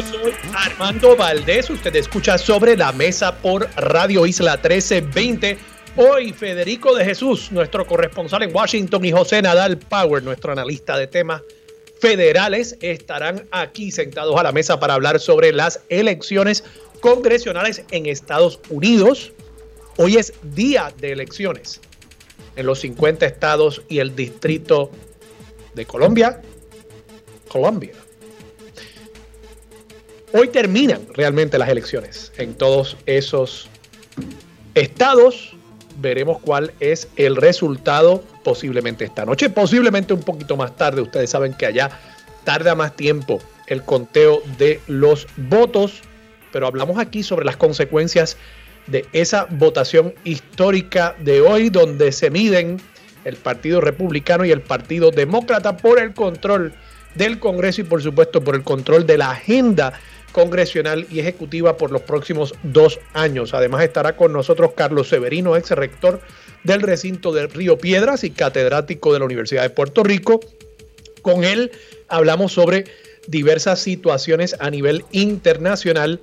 Soy Armando Valdés. Usted escucha sobre la mesa por Radio Isla 1320. Hoy Federico de Jesús, nuestro corresponsal en Washington, y José Nadal Power, nuestro analista de temas federales, estarán aquí sentados a la mesa para hablar sobre las elecciones congresionales en Estados Unidos. Hoy es día de elecciones en los 50 estados y el distrito de Colombia. Colombia. Hoy terminan realmente las elecciones en todos esos estados. Veremos cuál es el resultado posiblemente esta noche, posiblemente un poquito más tarde. Ustedes saben que allá tarda más tiempo el conteo de los votos, pero hablamos aquí sobre las consecuencias de esa votación histórica de hoy, donde se miden el Partido Republicano y el Partido Demócrata por el control del Congreso y por supuesto por el control de la agenda congresional y ejecutiva por los próximos dos años. Además estará con nosotros Carlos Severino, ex rector del recinto de Río Piedras y catedrático de la Universidad de Puerto Rico. Con él hablamos sobre diversas situaciones a nivel internacional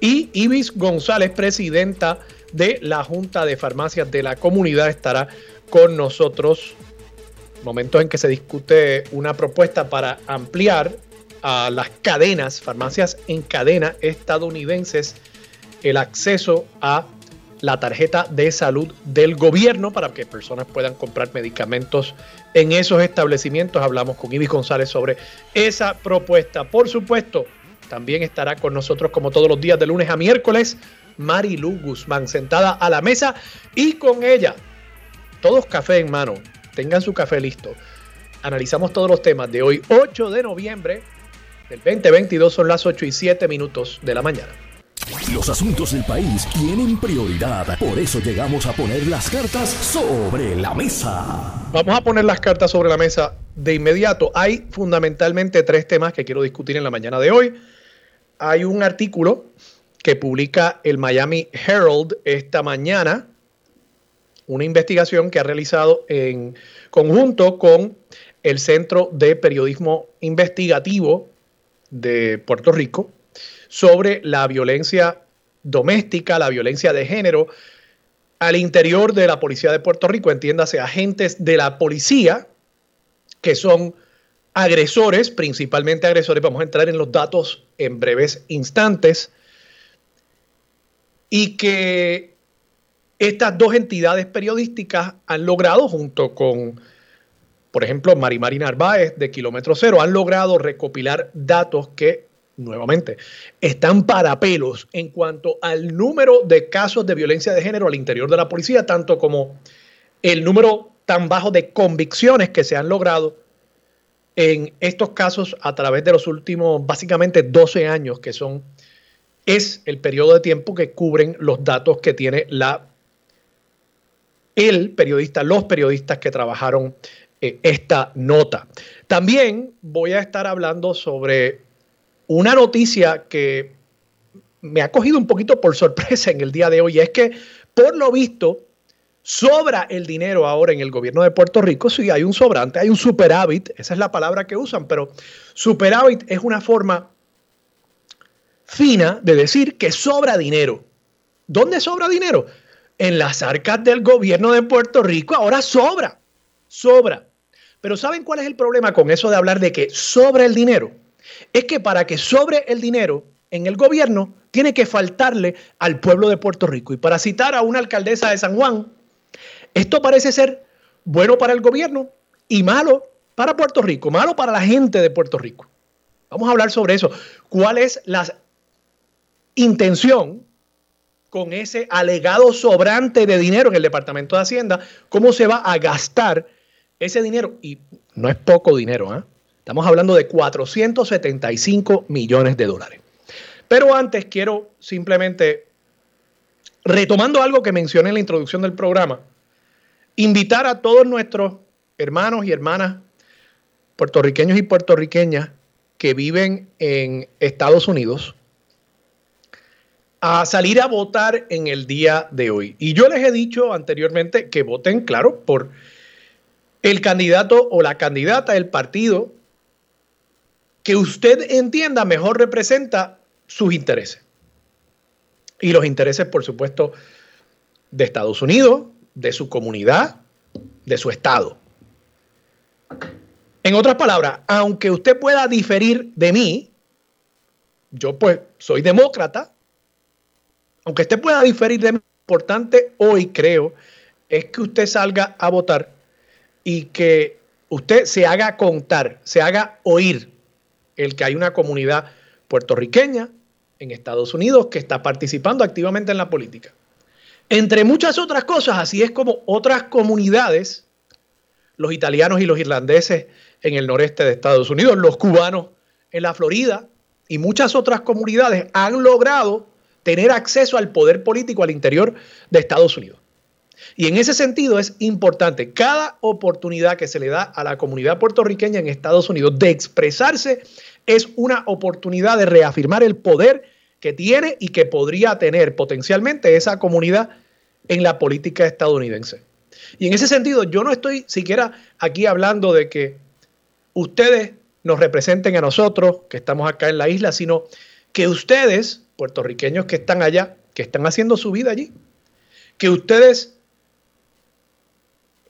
y Ibis González, presidenta de la Junta de Farmacias de la Comunidad, estará con nosotros. Momentos en que se discute una propuesta para ampliar a las cadenas, farmacias en cadena estadounidenses, el acceso a la tarjeta de salud del gobierno para que personas puedan comprar medicamentos en esos establecimientos. Hablamos con Ibis González sobre esa propuesta. Por supuesto, también estará con nosotros como todos los días de lunes a miércoles Marilu Guzmán sentada a la mesa y con ella todos café en mano. Tengan su café listo. Analizamos todos los temas de hoy 8 de noviembre del 2022 son las 8 y 7 minutos de la mañana. Los asuntos del país tienen prioridad, por eso llegamos a poner las cartas sobre la mesa. Vamos a poner las cartas sobre la mesa de inmediato. Hay fundamentalmente tres temas que quiero discutir en la mañana de hoy. Hay un artículo que publica el Miami Herald esta mañana, una investigación que ha realizado en conjunto con el Centro de Periodismo Investigativo de Puerto Rico sobre la violencia doméstica, la violencia de género al interior de la policía de Puerto Rico, entiéndase agentes de la policía que son agresores, principalmente agresores, vamos a entrar en los datos en breves instantes, y que estas dos entidades periodísticas han logrado, junto con por ejemplo, Marimari Narváez de Kilómetro Cero han logrado recopilar datos que, nuevamente, están para pelos en cuanto al número de casos de violencia de género al interior de la policía, tanto como el número tan bajo de convicciones que se han logrado en estos casos a través de los últimos básicamente 12 años, que son es el periodo de tiempo que cubren los datos que tiene la el periodista, los periodistas que trabajaron eh, esta nota. También voy a estar hablando sobre una noticia que me ha cogido un poquito por sorpresa en el día de hoy. Es que, por lo visto, sobra el dinero ahora en el gobierno de Puerto Rico. Sí, hay un sobrante, hay un superávit, esa es la palabra que usan, pero superávit es una forma fina de decir que sobra dinero. ¿Dónde sobra dinero? En las arcas del gobierno de Puerto Rico ahora sobra sobra. Pero ¿saben cuál es el problema con eso de hablar de que sobra el dinero? Es que para que sobre el dinero en el gobierno tiene que faltarle al pueblo de Puerto Rico. Y para citar a una alcaldesa de San Juan, esto parece ser bueno para el gobierno y malo para Puerto Rico, malo para la gente de Puerto Rico. Vamos a hablar sobre eso. ¿Cuál es la intención con ese alegado sobrante de dinero en el Departamento de Hacienda? ¿Cómo se va a gastar ese dinero, y no es poco dinero, ¿eh? estamos hablando de 475 millones de dólares. Pero antes quiero simplemente, retomando algo que mencioné en la introducción del programa, invitar a todos nuestros hermanos y hermanas puertorriqueños y puertorriqueñas que viven en Estados Unidos a salir a votar en el día de hoy. Y yo les he dicho anteriormente que voten, claro, por el candidato o la candidata del partido que usted entienda mejor representa sus intereses. Y los intereses, por supuesto, de Estados Unidos, de su comunidad, de su estado. En otras palabras, aunque usted pueda diferir de mí, yo pues soy demócrata, aunque usted pueda diferir de mí, lo importante hoy creo es que usted salga a votar y que usted se haga contar, se haga oír el que hay una comunidad puertorriqueña en Estados Unidos que está participando activamente en la política. Entre muchas otras cosas, así es como otras comunidades, los italianos y los irlandeses en el noreste de Estados Unidos, los cubanos en la Florida y muchas otras comunidades han logrado tener acceso al poder político al interior de Estados Unidos. Y en ese sentido es importante cada oportunidad que se le da a la comunidad puertorriqueña en Estados Unidos de expresarse es una oportunidad de reafirmar el poder que tiene y que podría tener potencialmente esa comunidad en la política estadounidense. Y en ese sentido, yo no estoy siquiera aquí hablando de que ustedes nos representen a nosotros, que estamos acá en la isla, sino que ustedes, puertorriqueños que están allá, que están haciendo su vida allí, que ustedes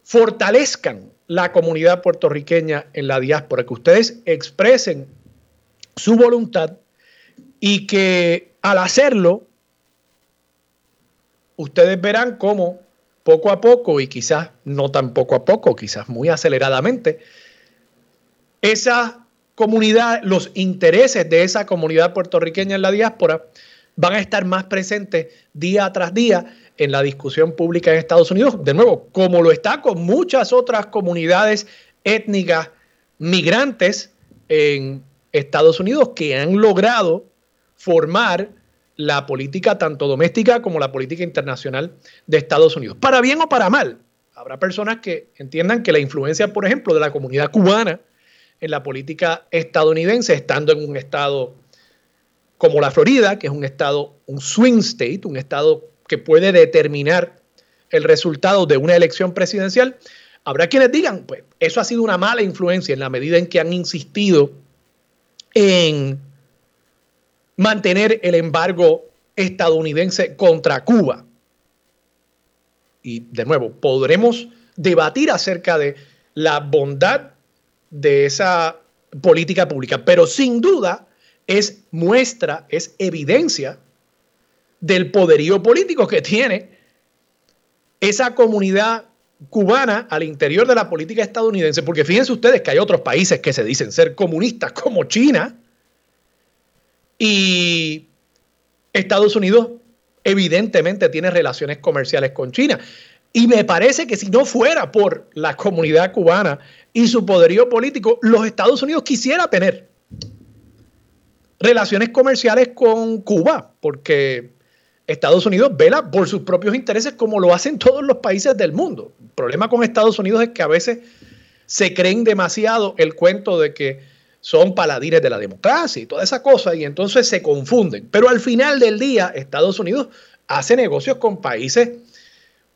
fortalezcan la comunidad puertorriqueña en la diáspora, que ustedes expresen su voluntad y que al hacerlo, ustedes verán cómo poco a poco, y quizás no tan poco a poco, quizás muy aceleradamente, esa comunidad, los intereses de esa comunidad puertorriqueña en la diáspora van a estar más presentes día tras día en la discusión pública en Estados Unidos, de nuevo, como lo está con muchas otras comunidades étnicas migrantes en Estados Unidos que han logrado formar la política tanto doméstica como la política internacional de Estados Unidos. Para bien o para mal, habrá personas que entiendan que la influencia, por ejemplo, de la comunidad cubana en la política estadounidense, estando en un estado como la Florida, que es un estado, un swing state, un estado que puede determinar el resultado de una elección presidencial, habrá quienes digan, pues eso ha sido una mala influencia en la medida en que han insistido en mantener el embargo estadounidense contra Cuba. Y de nuevo, podremos debatir acerca de la bondad de esa política pública, pero sin duda es muestra, es evidencia del poderío político que tiene esa comunidad cubana al interior de la política estadounidense, porque fíjense ustedes que hay otros países que se dicen ser comunistas, como China, y Estados Unidos evidentemente tiene relaciones comerciales con China. Y me parece que si no fuera por la comunidad cubana y su poderío político, los Estados Unidos quisiera tener relaciones comerciales con Cuba, porque Estados Unidos vela por sus propios intereses como lo hacen todos los países del mundo. El problema con Estados Unidos es que a veces se creen demasiado el cuento de que son paladines de la democracia y toda esa cosa y entonces se confunden. Pero al final del día, Estados Unidos hace negocios con países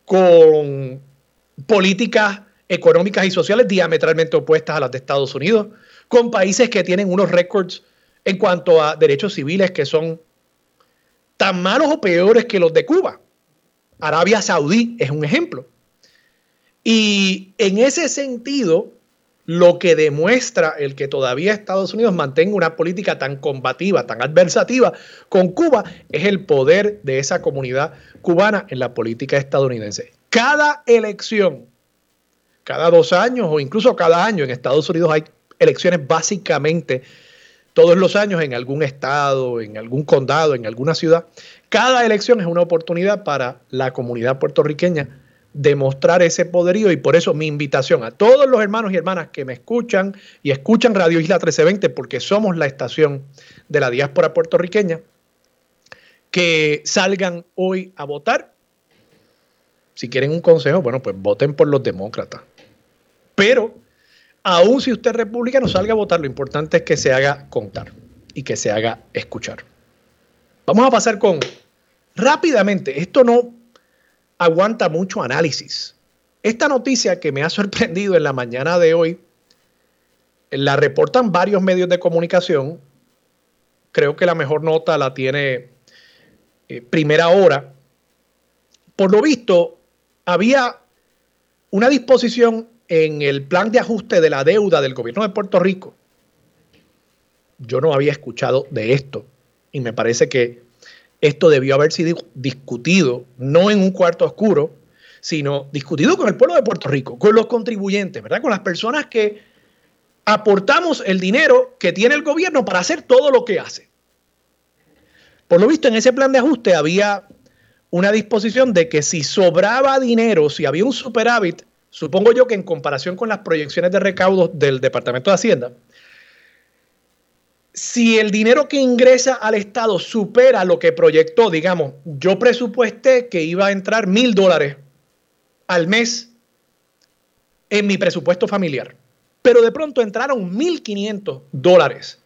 con políticas económicas y sociales diametralmente opuestas a las de Estados Unidos, con países que tienen unos récords en cuanto a derechos civiles que son tan malos o peores que los de Cuba. Arabia Saudí es un ejemplo. Y en ese sentido, lo que demuestra el que todavía Estados Unidos mantenga una política tan combativa, tan adversativa con Cuba, es el poder de esa comunidad cubana en la política estadounidense. Cada elección, cada dos años o incluso cada año en Estados Unidos hay elecciones básicamente todos los años en algún estado, en algún condado, en alguna ciudad. Cada elección es una oportunidad para la comunidad puertorriqueña demostrar ese poderío y por eso mi invitación a todos los hermanos y hermanas que me escuchan y escuchan Radio Isla 1320 porque somos la estación de la diáspora puertorriqueña, que salgan hoy a votar. Si quieren un consejo, bueno, pues voten por los demócratas. Pero, aún si usted es republicano, salga a votar, lo importante es que se haga contar y que se haga escuchar. Vamos a pasar con rápidamente, esto no aguanta mucho análisis. Esta noticia que me ha sorprendido en la mañana de hoy, la reportan varios medios de comunicación. Creo que la mejor nota la tiene eh, Primera Hora. Por lo visto, había una disposición en el plan de ajuste de la deuda del gobierno de Puerto Rico. Yo no había escuchado de esto y me parece que esto debió haber sido discutido no en un cuarto oscuro, sino discutido con el pueblo de Puerto Rico, con los contribuyentes, ¿verdad? Con las personas que aportamos el dinero que tiene el gobierno para hacer todo lo que hace. Por lo visto, en ese plan de ajuste había una disposición de que si sobraba dinero, si había un superávit, supongo yo que en comparación con las proyecciones de recaudos del Departamento de Hacienda, si el dinero que ingresa al Estado supera lo que proyectó, digamos, yo presupuesté que iba a entrar mil dólares al mes en mi presupuesto familiar, pero de pronto entraron 1.500 dólares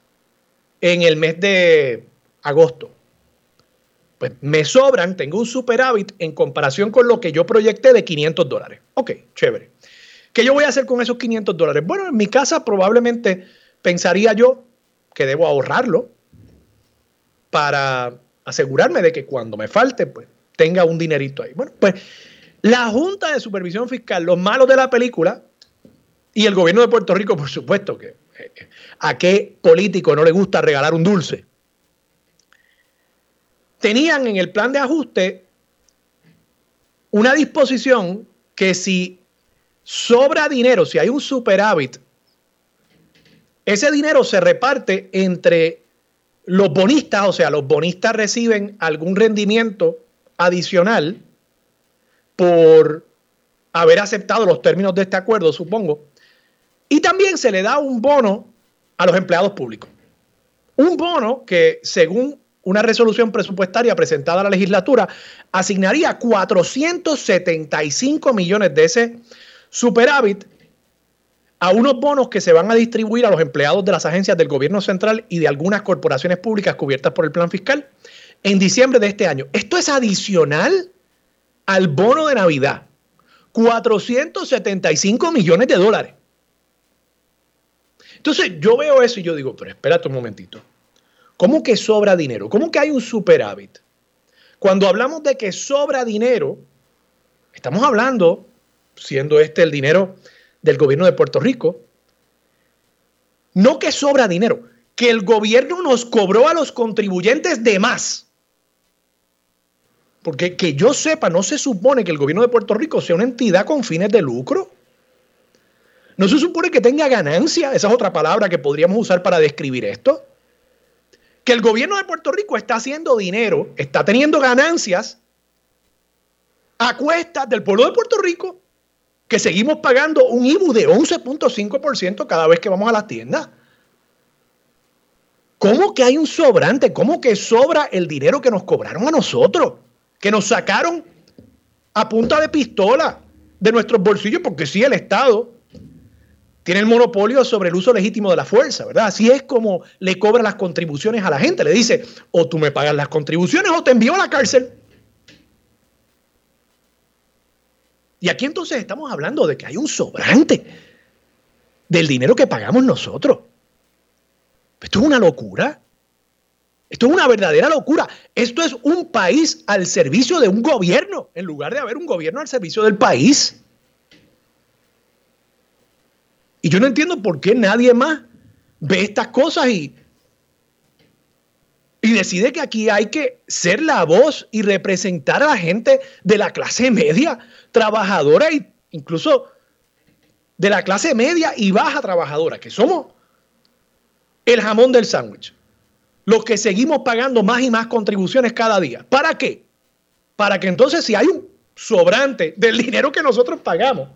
en el mes de agosto. Pues me sobran, tengo un superávit en comparación con lo que yo proyecté de 500 dólares. Ok, chévere. ¿Qué yo voy a hacer con esos 500 dólares? Bueno, en mi casa probablemente pensaría yo que debo ahorrarlo para asegurarme de que cuando me falte, pues tenga un dinerito ahí. Bueno, pues la Junta de Supervisión Fiscal, los malos de la película, y el gobierno de Puerto Rico, por supuesto, que eh, a qué político no le gusta regalar un dulce, tenían en el plan de ajuste una disposición que si sobra dinero, si hay un superávit ese dinero se reparte entre los bonistas, o sea, los bonistas reciben algún rendimiento adicional por haber aceptado los términos de este acuerdo, supongo. Y también se le da un bono a los empleados públicos. Un bono que, según una resolución presupuestaria presentada a la legislatura, asignaría 475 millones de ese superávit a unos bonos que se van a distribuir a los empleados de las agencias del gobierno central y de algunas corporaciones públicas cubiertas por el plan fiscal en diciembre de este año. Esto es adicional al bono de Navidad. 475 millones de dólares. Entonces yo veo eso y yo digo, pero espérate un momentito. ¿Cómo que sobra dinero? ¿Cómo que hay un superávit? Cuando hablamos de que sobra dinero, estamos hablando, siendo este el dinero del gobierno de Puerto Rico. No que sobra dinero, que el gobierno nos cobró a los contribuyentes de más. Porque que yo sepa, no se supone que el gobierno de Puerto Rico sea una entidad con fines de lucro. No se supone que tenga ganancia, esa es otra palabra que podríamos usar para describir esto. Que el gobierno de Puerto Rico está haciendo dinero, está teniendo ganancias a cuestas del pueblo de Puerto Rico que seguimos pagando un IBU de 11.5% cada vez que vamos a las tiendas. ¿Cómo que hay un sobrante? ¿Cómo que sobra el dinero que nos cobraron a nosotros? Que nos sacaron a punta de pistola de nuestros bolsillos, porque sí, el Estado tiene el monopolio sobre el uso legítimo de la fuerza, ¿verdad? Así es como le cobra las contribuciones a la gente. Le dice, o tú me pagas las contribuciones o te envío a la cárcel. Y aquí entonces estamos hablando de que hay un sobrante del dinero que pagamos nosotros. Esto es una locura. Esto es una verdadera locura. Esto es un país al servicio de un gobierno, en lugar de haber un gobierno al servicio del país. Y yo no entiendo por qué nadie más ve estas cosas y, y decide que aquí hay que ser la voz y representar a la gente de la clase media trabajadora e incluso de la clase media y baja trabajadora, que somos el jamón del sándwich. Los que seguimos pagando más y más contribuciones cada día. ¿Para qué? Para que entonces si hay un sobrante del dinero que nosotros pagamos,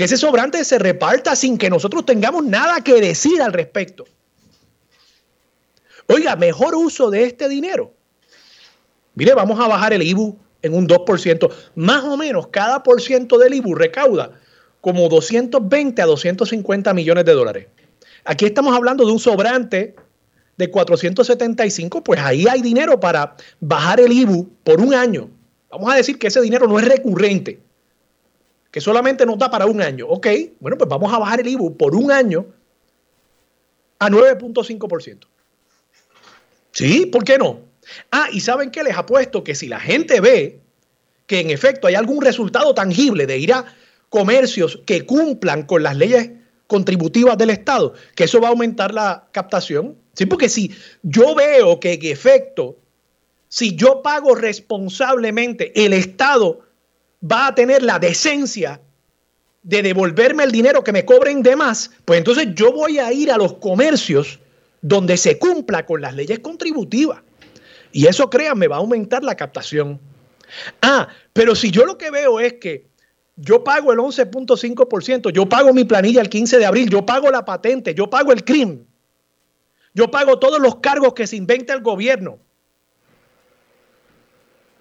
que ese sobrante se reparta sin que nosotros tengamos nada que decir al respecto. Oiga, mejor uso de este dinero Mire, vamos a bajar el IBU en un 2%. Más o menos, cada por ciento del IBU recauda como 220 a 250 millones de dólares. Aquí estamos hablando de un sobrante de 475, pues ahí hay dinero para bajar el IBU por un año. Vamos a decir que ese dinero no es recurrente, que solamente nos da para un año. Ok, bueno, pues vamos a bajar el IBU por un año a 9.5%. Sí, ¿por qué no? Ah, y ¿saben qué? Les apuesto que si la gente ve que en efecto hay algún resultado tangible de ir a comercios que cumplan con las leyes contributivas del Estado, que eso va a aumentar la captación. Sí, porque si yo veo que en efecto, si yo pago responsablemente, el Estado va a tener la decencia de devolverme el dinero que me cobren de más, pues entonces yo voy a ir a los comercios donde se cumpla con las leyes contributivas. Y eso, créanme, va a aumentar la captación. Ah, pero si yo lo que veo es que yo pago el 11.5%, yo pago mi planilla el 15 de abril, yo pago la patente, yo pago el crimen, yo pago todos los cargos que se inventa el gobierno.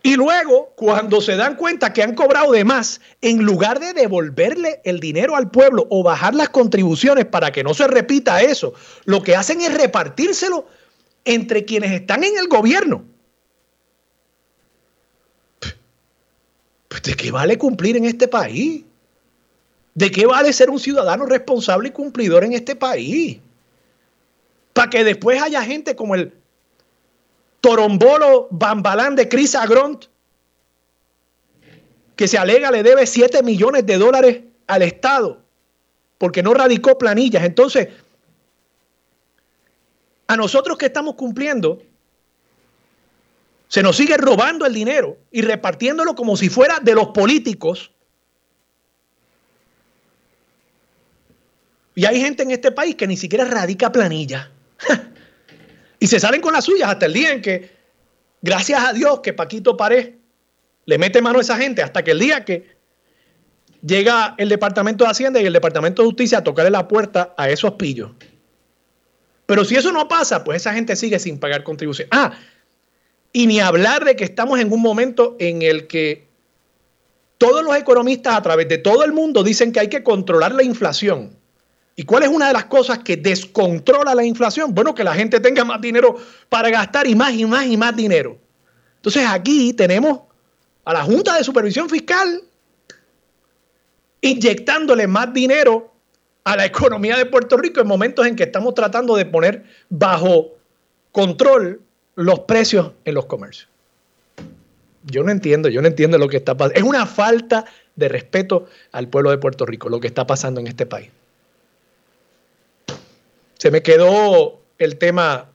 Y luego, cuando se dan cuenta que han cobrado de más, en lugar de devolverle el dinero al pueblo o bajar las contribuciones para que no se repita eso, lo que hacen es repartírselo entre quienes están en el gobierno. Pues ¿de qué vale cumplir en este país? ¿De qué vale ser un ciudadano responsable y cumplidor en este país? Para que después haya gente como el torombolo bambalán de Chris Agront, que se alega le debe 7 millones de dólares al Estado porque no radicó planillas. Entonces, a nosotros que estamos cumpliendo, se nos sigue robando el dinero y repartiéndolo como si fuera de los políticos. Y hay gente en este país que ni siquiera radica planilla. y se salen con las suyas hasta el día en que, gracias a Dios, que Paquito Pared le mete mano a esa gente, hasta que el día que llega el Departamento de Hacienda y el Departamento de Justicia a tocarle la puerta a esos pillos. Pero si eso no pasa, pues esa gente sigue sin pagar contribución. Ah, y ni hablar de que estamos en un momento en el que todos los economistas a través de todo el mundo dicen que hay que controlar la inflación. ¿Y cuál es una de las cosas que descontrola la inflación? Bueno, que la gente tenga más dinero para gastar y más y más y más dinero. Entonces aquí tenemos a la Junta de Supervisión Fiscal inyectándole más dinero a la economía de Puerto Rico en momentos en que estamos tratando de poner bajo control los precios en los comercios. Yo no entiendo, yo no entiendo lo que está pasando. Es una falta de respeto al pueblo de Puerto Rico lo que está pasando en este país. Se me quedó el tema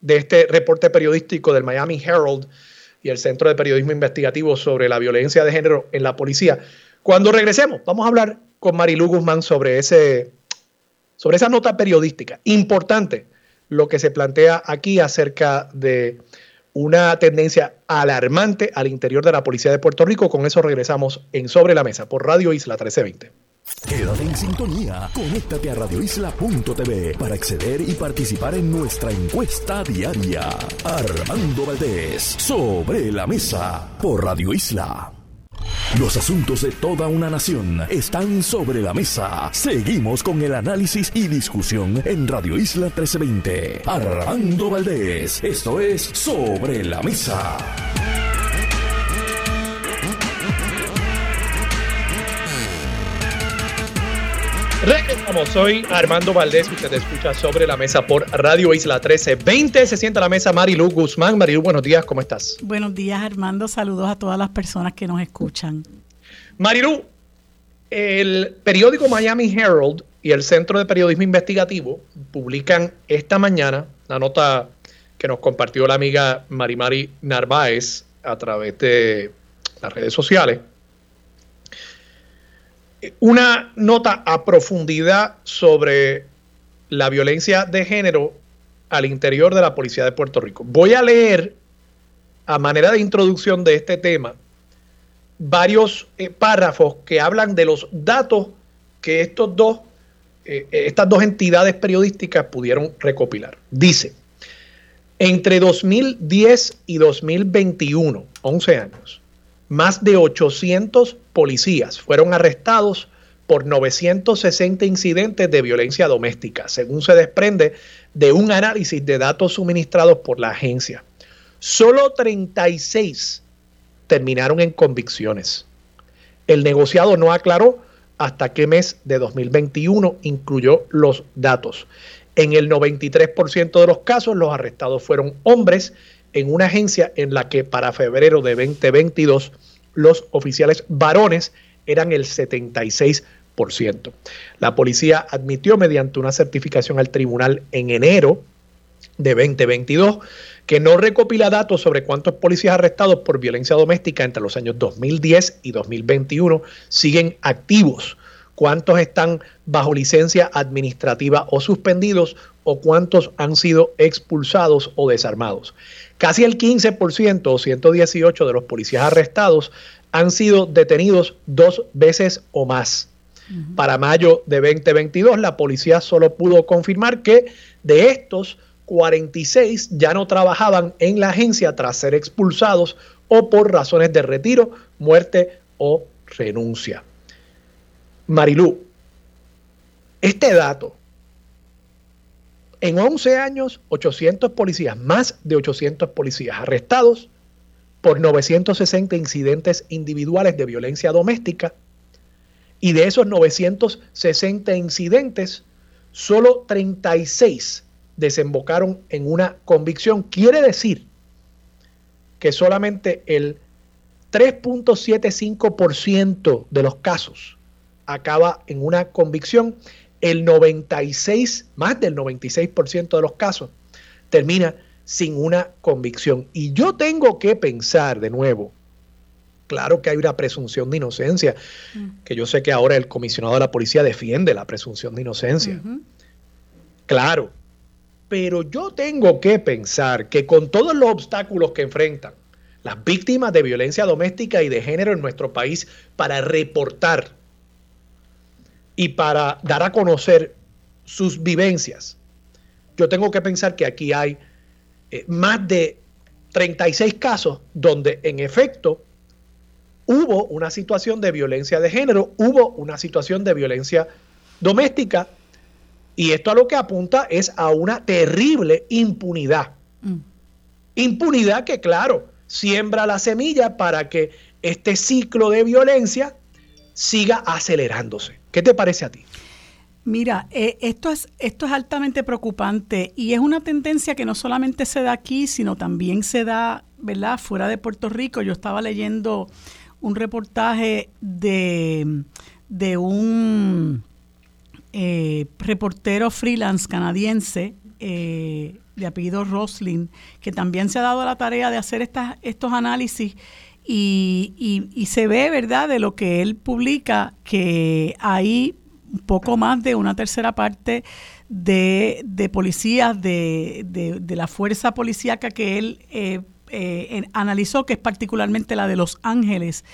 de este reporte periodístico del Miami Herald y el Centro de Periodismo Investigativo sobre la violencia de género en la policía. Cuando regresemos, vamos a hablar con Marilu Guzmán sobre, ese, sobre esa nota periodística. Importante lo que se plantea aquí acerca de una tendencia alarmante al interior de la Policía de Puerto Rico. Con eso regresamos en Sobre la Mesa por Radio Isla 1320. Quédate en sintonía, conéctate a radioisla.tv para acceder y participar en nuestra encuesta diaria. Armando Valdés, Sobre la Mesa por Radio Isla. Los asuntos de toda una nación están sobre la mesa. Seguimos con el análisis y discusión en Radio Isla 1320. Armando Valdés, esto es Sobre la Mesa. Regresamos, soy Armando Valdés, usted escucha sobre la mesa por Radio Isla 1320. Se sienta a la mesa Marilu Guzmán. Marilu, buenos días, ¿cómo estás? Buenos días, Armando. Saludos a todas las personas que nos escuchan. Marilu, el periódico Miami Herald y el Centro de Periodismo Investigativo publican esta mañana la nota que nos compartió la amiga Marimari Narváez a través de las redes sociales una nota a profundidad sobre la violencia de género al interior de la Policía de Puerto Rico. Voy a leer, a manera de introducción de este tema, varios eh, párrafos que hablan de los datos que estos dos, eh, estas dos entidades periodísticas pudieron recopilar. Dice, Entre 2010 y 2021, 11 años, más de 800 policías fueron arrestados por 960 incidentes de violencia doméstica, según se desprende de un análisis de datos suministrados por la agencia. Solo 36 terminaron en convicciones. El negociado no aclaró hasta qué mes de 2021 incluyó los datos. En el 93% de los casos, los arrestados fueron hombres en una agencia en la que para febrero de 2022 los oficiales varones eran el 76%. La policía admitió mediante una certificación al tribunal en enero de 2022 que no recopila datos sobre cuántos policías arrestados por violencia doméstica entre los años 2010 y 2021 siguen activos, cuántos están bajo licencia administrativa o suspendidos o cuántos han sido expulsados o desarmados. Casi el 15% o 118 de los policías arrestados han sido detenidos dos veces o más. Para mayo de 2022, la policía solo pudo confirmar que de estos 46 ya no trabajaban en la agencia tras ser expulsados o por razones de retiro, muerte o renuncia. Marilú, este dato, en 11 años, 800 policías, más de 800 policías arrestados por 960 incidentes individuales de violencia doméstica, y de esos 960 incidentes, solo 36 desembocaron en una convicción. Quiere decir que solamente el 3.75% de los casos acaba en una convicción, el 96, más del 96% de los casos termina sin una convicción. Y yo tengo que pensar de nuevo, claro que hay una presunción de inocencia, mm. que yo sé que ahora el comisionado de la policía defiende la presunción de inocencia. Claro, pero yo tengo que pensar que con todos los obstáculos que enfrentan las víctimas de violencia doméstica y de género en nuestro país para reportar y para dar a conocer sus vivencias, yo tengo que pensar que aquí hay eh, más de 36 casos donde en efecto hubo una situación de violencia de género, hubo una situación de violencia doméstica y esto a lo que apunta es a una terrible impunidad. Mm. Impunidad que, claro, siembra la semilla para que este ciclo de violencia siga acelerándose. ¿Qué te parece a ti? Mira, eh, esto, es, esto es altamente preocupante y es una tendencia que no solamente se da aquí, sino también se da, ¿verdad?, fuera de Puerto Rico. Yo estaba leyendo un reportaje de, de un eh, reportero freelance canadiense eh, de apellido Roslin, que también se ha dado la tarea de hacer estas, estos análisis y, y, se ve, ¿verdad?, de lo que él publica, que hay un poco más de una tercera parte de, de policías de, de, la fuerza policíaca que él eh, eh, analizó, que es particularmente la de Los Ángeles,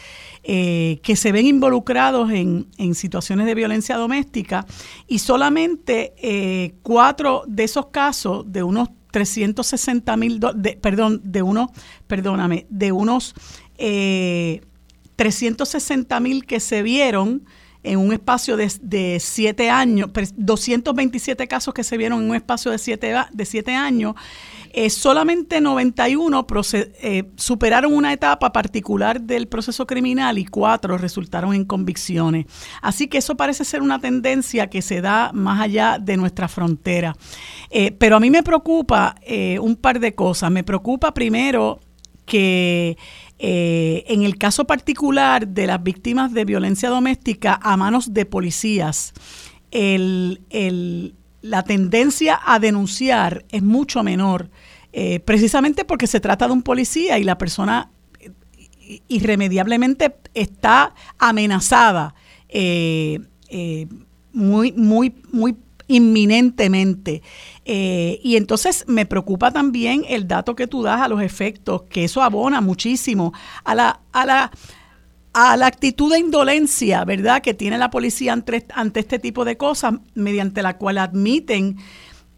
eh, que se ven involucrados en, en, situaciones de violencia doméstica y solamente cuatro de esos casos, de unos 360 mil, perdón, de unos, perdóname, de unos 360 mil que se vieron, en un espacio de, siete años, 227 casos que se vieron en un espacio de siete, de siete años, eh, solamente 91 eh, superaron una etapa particular del proceso criminal y cuatro resultaron en convicciones. Así que eso parece ser una tendencia que se da más allá de nuestra frontera. Eh, pero a mí me preocupa un par de cosas. Me preocupa primero que eh, en el caso particular de las víctimas de violencia doméstica a manos de policías, la tendencia a denunciar es mucho menor, eh, precisamente porque se trata de un policía y la persona eh, irremediablemente está amenazada muy, muy, muy inminentemente. Eh, y entonces me preocupa también el dato que tú das a los efectos, que eso abona muchísimo a la, a la, a la actitud de indolencia, ¿verdad?, que tiene la policía ante, ante este tipo de cosas, mediante la cual admiten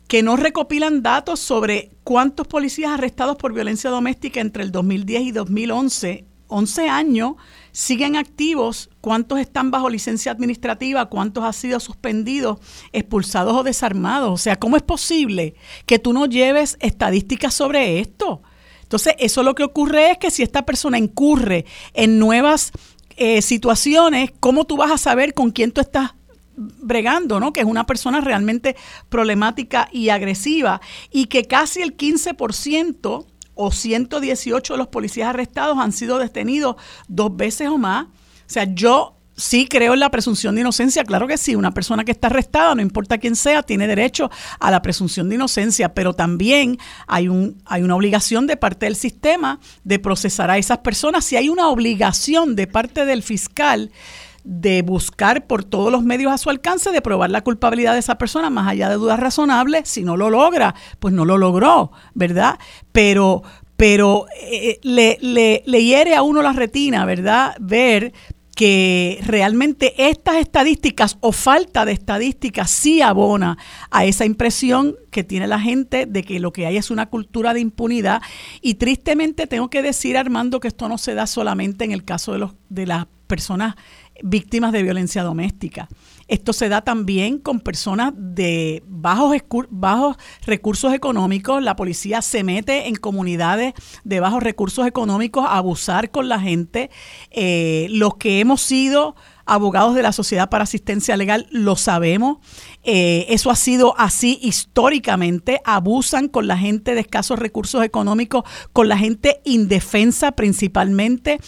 que no recopilan datos sobre cuántos policías arrestados por violencia doméstica entre el 2010 y 2011, 11 años, siguen activos, cuántos están bajo licencia administrativa, cuántos han sido suspendidos, expulsados o desarmados. O sea, ¿cómo es posible que tú no lleves estadísticas sobre esto? Entonces, eso lo que ocurre es que si esta persona incurre en nuevas eh, situaciones, ¿cómo tú vas a saber con quién tú estás bregando, ¿no? Que es una persona realmente problemática y agresiva y que casi el 15% o 118 de los policías arrestados han sido detenidos dos veces o más. O sea, yo sí creo en la presunción de inocencia, claro que sí, una persona que está arrestada, no importa quién sea, tiene derecho a la presunción de inocencia, pero también hay, un, hay una obligación de parte del sistema de procesar a esas personas. Si hay una obligación de parte del fiscal de buscar por todos los medios a su alcance de probar la culpabilidad de esa persona, más allá de dudas razonables, si no lo logra, pues no lo logró, ¿verdad? Pero, pero eh, le, le, le hiere a uno la retina, ¿verdad? Ver que realmente estas estadísticas o falta de estadísticas sí abona a esa impresión que tiene la gente de que lo que hay es una cultura de impunidad y tristemente tengo que decir Armando que esto no se da solamente en el caso de los de las personas víctimas de violencia doméstica. Esto se da también con personas de bajos, bajos recursos económicos. La policía se mete en comunidades de bajos recursos económicos a abusar con la gente. Eh, los que hemos sido abogados de la Sociedad para Asistencia Legal lo sabemos. Eh, eso ha sido así históricamente. Abusan con la gente de escasos recursos económicos, con la gente indefensa principalmente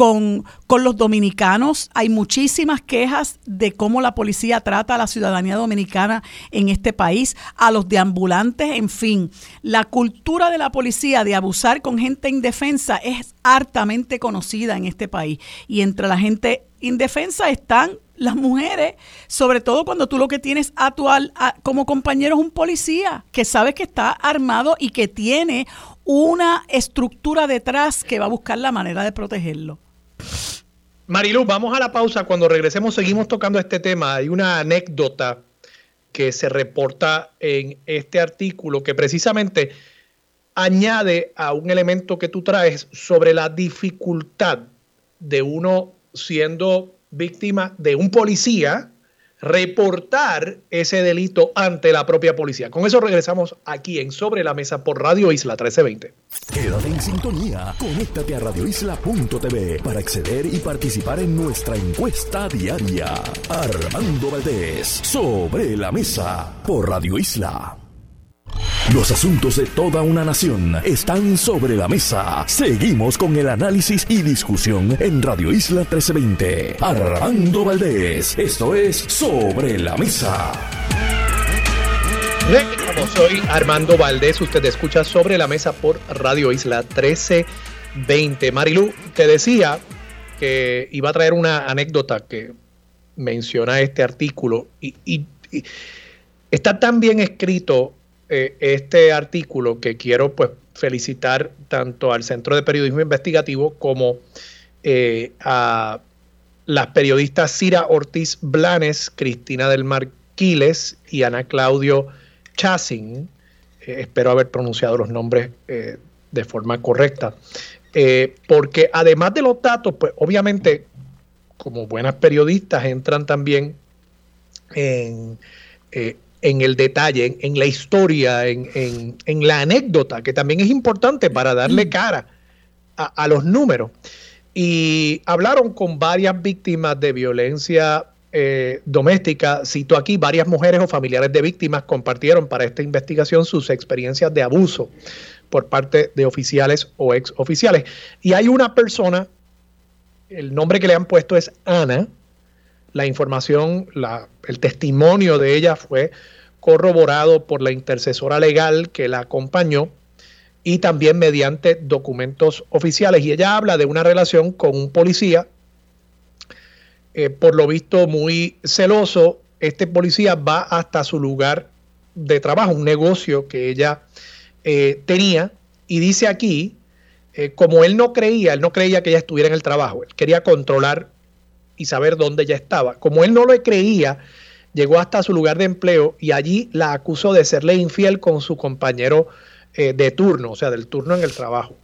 con, los dominicanos. Hay muchísimas quejas de cómo la policía trata a la ciudadanía dominicana en este país, a los deambulantes, en fin. La cultura de la policía de abusar con gente indefensa es hartamente conocida en este país. Y entre la gente indefensa están las mujeres, sobre todo cuando tú lo que tienes actual como compañero es un policía que sabe que está armado y que tiene una estructura detrás que va a buscar la manera de protegerlo. Marilu, vamos a la pausa. Cuando regresemos seguimos tocando este tema. Hay una anécdota que se reporta en este artículo que precisamente añade a un elemento que tú traes sobre la dificultad de uno siendo víctima de un policía reportar ese delito ante la propia policía. Con eso regresamos aquí en Sobre la Mesa por Radio Isla 1320. Quédate en sintonía, conéctate a radioisla.tv para acceder y participar en nuestra encuesta diaria. Armando Valdés, Sobre la Mesa por Radio Isla. Los asuntos de toda una nación están sobre la mesa. Seguimos con el análisis y discusión en Radio Isla 1320. Armando Valdés, esto es Sobre la Mesa. Soy Armando Valdés, usted escucha Sobre la Mesa por Radio Isla 1320. Marilu, te decía que iba a traer una anécdota que menciona este artículo y está tan bien escrito eh, este artículo que quiero pues felicitar tanto al Centro de Periodismo Investigativo como eh, a las periodistas Cira Ortiz Blanes, Cristina del Marquiles y Ana Claudio Chassin. Eh, espero haber pronunciado los nombres de forma correcta. porque además de los datos, pues obviamente como buenas periodistas entran también en en el detalle, en, la historia, en, la anécdota, que también es importante para darle mm. cara a, los números. Y hablaron con varias víctimas de violencia eh, doméstica. Cito aquí, varias mujeres o familiares de víctimas compartieron para esta investigación sus experiencias de abuso por parte de oficiales o ex oficiales. Y hay una persona, el nombre que le han puesto es Ana, la información, el testimonio de ella fue corroborado por la intercesora legal que la acompañó y también mediante documentos oficiales. Y ella habla de una relación con un policía, eh, por lo visto muy celoso. Este policía va hasta su lugar de trabajo, un negocio que ella eh, tenía, y dice aquí, eh, como él no creía, él no creía que ella estuviera en el trabajo, él quería controlar y saber dónde ella estaba. Como él no lo creía, llegó hasta su lugar de empleo y allí la acusó de serle infiel con su compañero eh, de turno, o sea, del turno en el trabajo.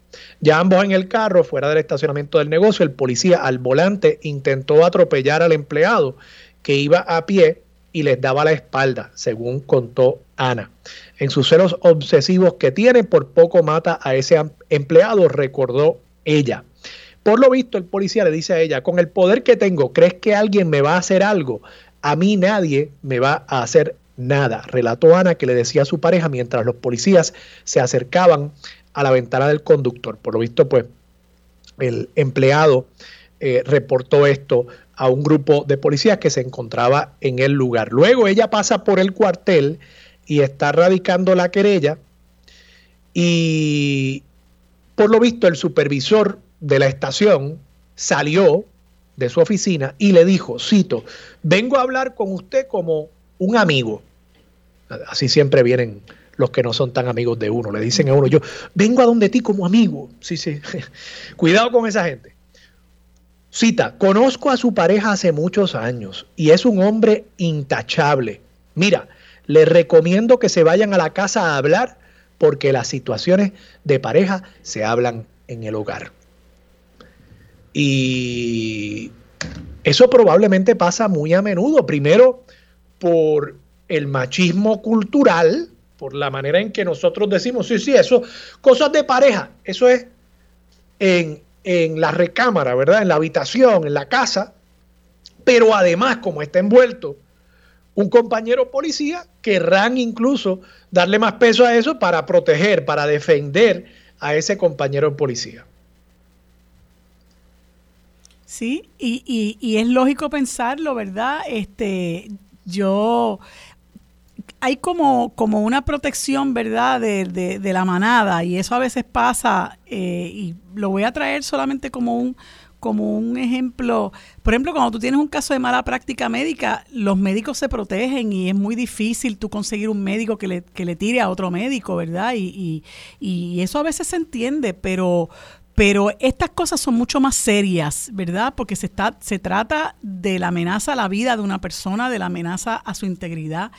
Ya ambos en el carro, fuera del estacionamiento del negocio, el policía al volante intentó atropellar al empleado que iba a pie y les daba la espalda, según contó Ana. En sus celos obsesivos que tiene, por poco mata a ese empleado, recordó ella. Por lo visto, el policía le dice a ella, con el poder que tengo, ¿crees que alguien me va a hacer algo? A mí nadie me va a hacer nada, relató Ana que le decía a su pareja mientras los policías se acercaban a la ventana del conductor. Por lo visto, pues el empleado eh, reportó esto a un grupo de policías que se encontraba en el lugar. Luego ella pasa por el cuartel y está radicando la querella y por lo visto el supervisor de la estación salió de su oficina y le dijo, cito, vengo a hablar con usted como un amigo. Así siempre vienen los que no son tan amigos de uno. Le dicen a uno, yo vengo a donde ti como amigo. Sí, sí. Cuidado con esa gente. Cita, conozco a su pareja hace muchos años y es un hombre intachable. Mira, le recomiendo que se vayan a la casa a hablar porque las situaciones de pareja se hablan en el hogar. Y eso probablemente pasa muy a menudo. Primero, por el machismo cultural, por la manera en que nosotros decimos, sí, sí, eso, cosas de pareja, eso es en, en la recámara, ¿verdad? En la habitación, en la casa, pero además, como está envuelto un compañero policía, querrán incluso darle más peso a eso para proteger, para defender a ese compañero policía. Sí, y, y, es lógico pensarlo, ¿verdad? Este, yo hay como, como una protección, ¿verdad?, de, de, la manada, y eso a veces pasa, eh, y lo voy a traer solamente como un, como un ejemplo. Por ejemplo, cuando tú tienes un caso de mala práctica médica, los médicos se protegen y es muy difícil tú conseguir un médico que le, que le tire a otro médico, ¿verdad? Y, y, y eso a veces se entiende, pero, pero estas cosas son mucho más serias, ¿verdad? Porque se, está, se trata de la amenaza a la vida de una persona, de la amenaza a su integridad.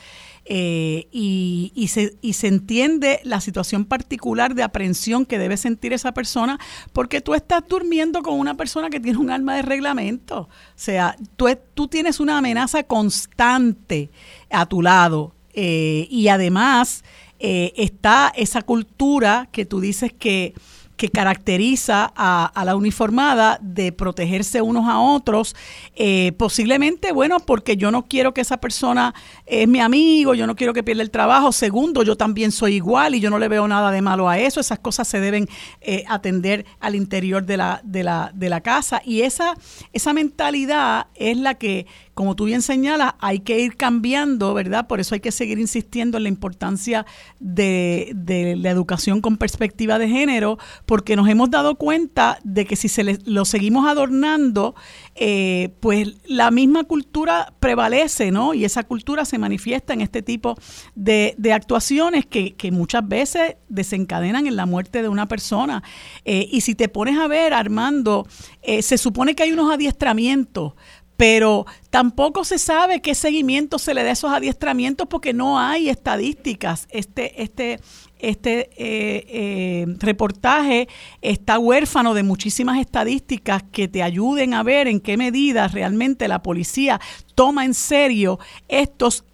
Eh, y, se, y se entiende la situación particular de aprehensión que debe sentir esa persona porque tú estás durmiendo con una persona que tiene un arma de reglamento. O sea, tú, tú tienes una amenaza constante a tu lado eh, y además eh, está esa cultura que tú dices que que caracteriza a, la uniformada de protegerse unos a otros, eh, posiblemente, bueno, porque yo no quiero que esa persona es mi amigo, yo no quiero que pierda el trabajo, segundo, yo también soy igual y yo no le veo nada de malo a eso, esas cosas se deben eh, atender al interior de la, de la, de la casa. Y esa, esa mentalidad es la que como tú bien señalas, hay que ir cambiando, ¿verdad? Por eso hay que seguir insistiendo en la importancia de, la educación con perspectiva de género, porque nos hemos dado cuenta de que si se lo seguimos adornando, eh, pues la misma cultura prevalece, ¿no? Y esa cultura se manifiesta en este tipo de, actuaciones que, muchas veces desencadenan en la muerte de una persona. Eh, y si te pones a ver, Armando, eh, se supone que hay unos adiestramientos pero tampoco se sabe qué seguimiento se le da a esos adiestramientos porque no hay estadísticas. Este, este, este eh, eh, reportaje está huérfano de muchísimas estadísticas que te ayuden a ver en qué medida realmente la policía toma en serio estos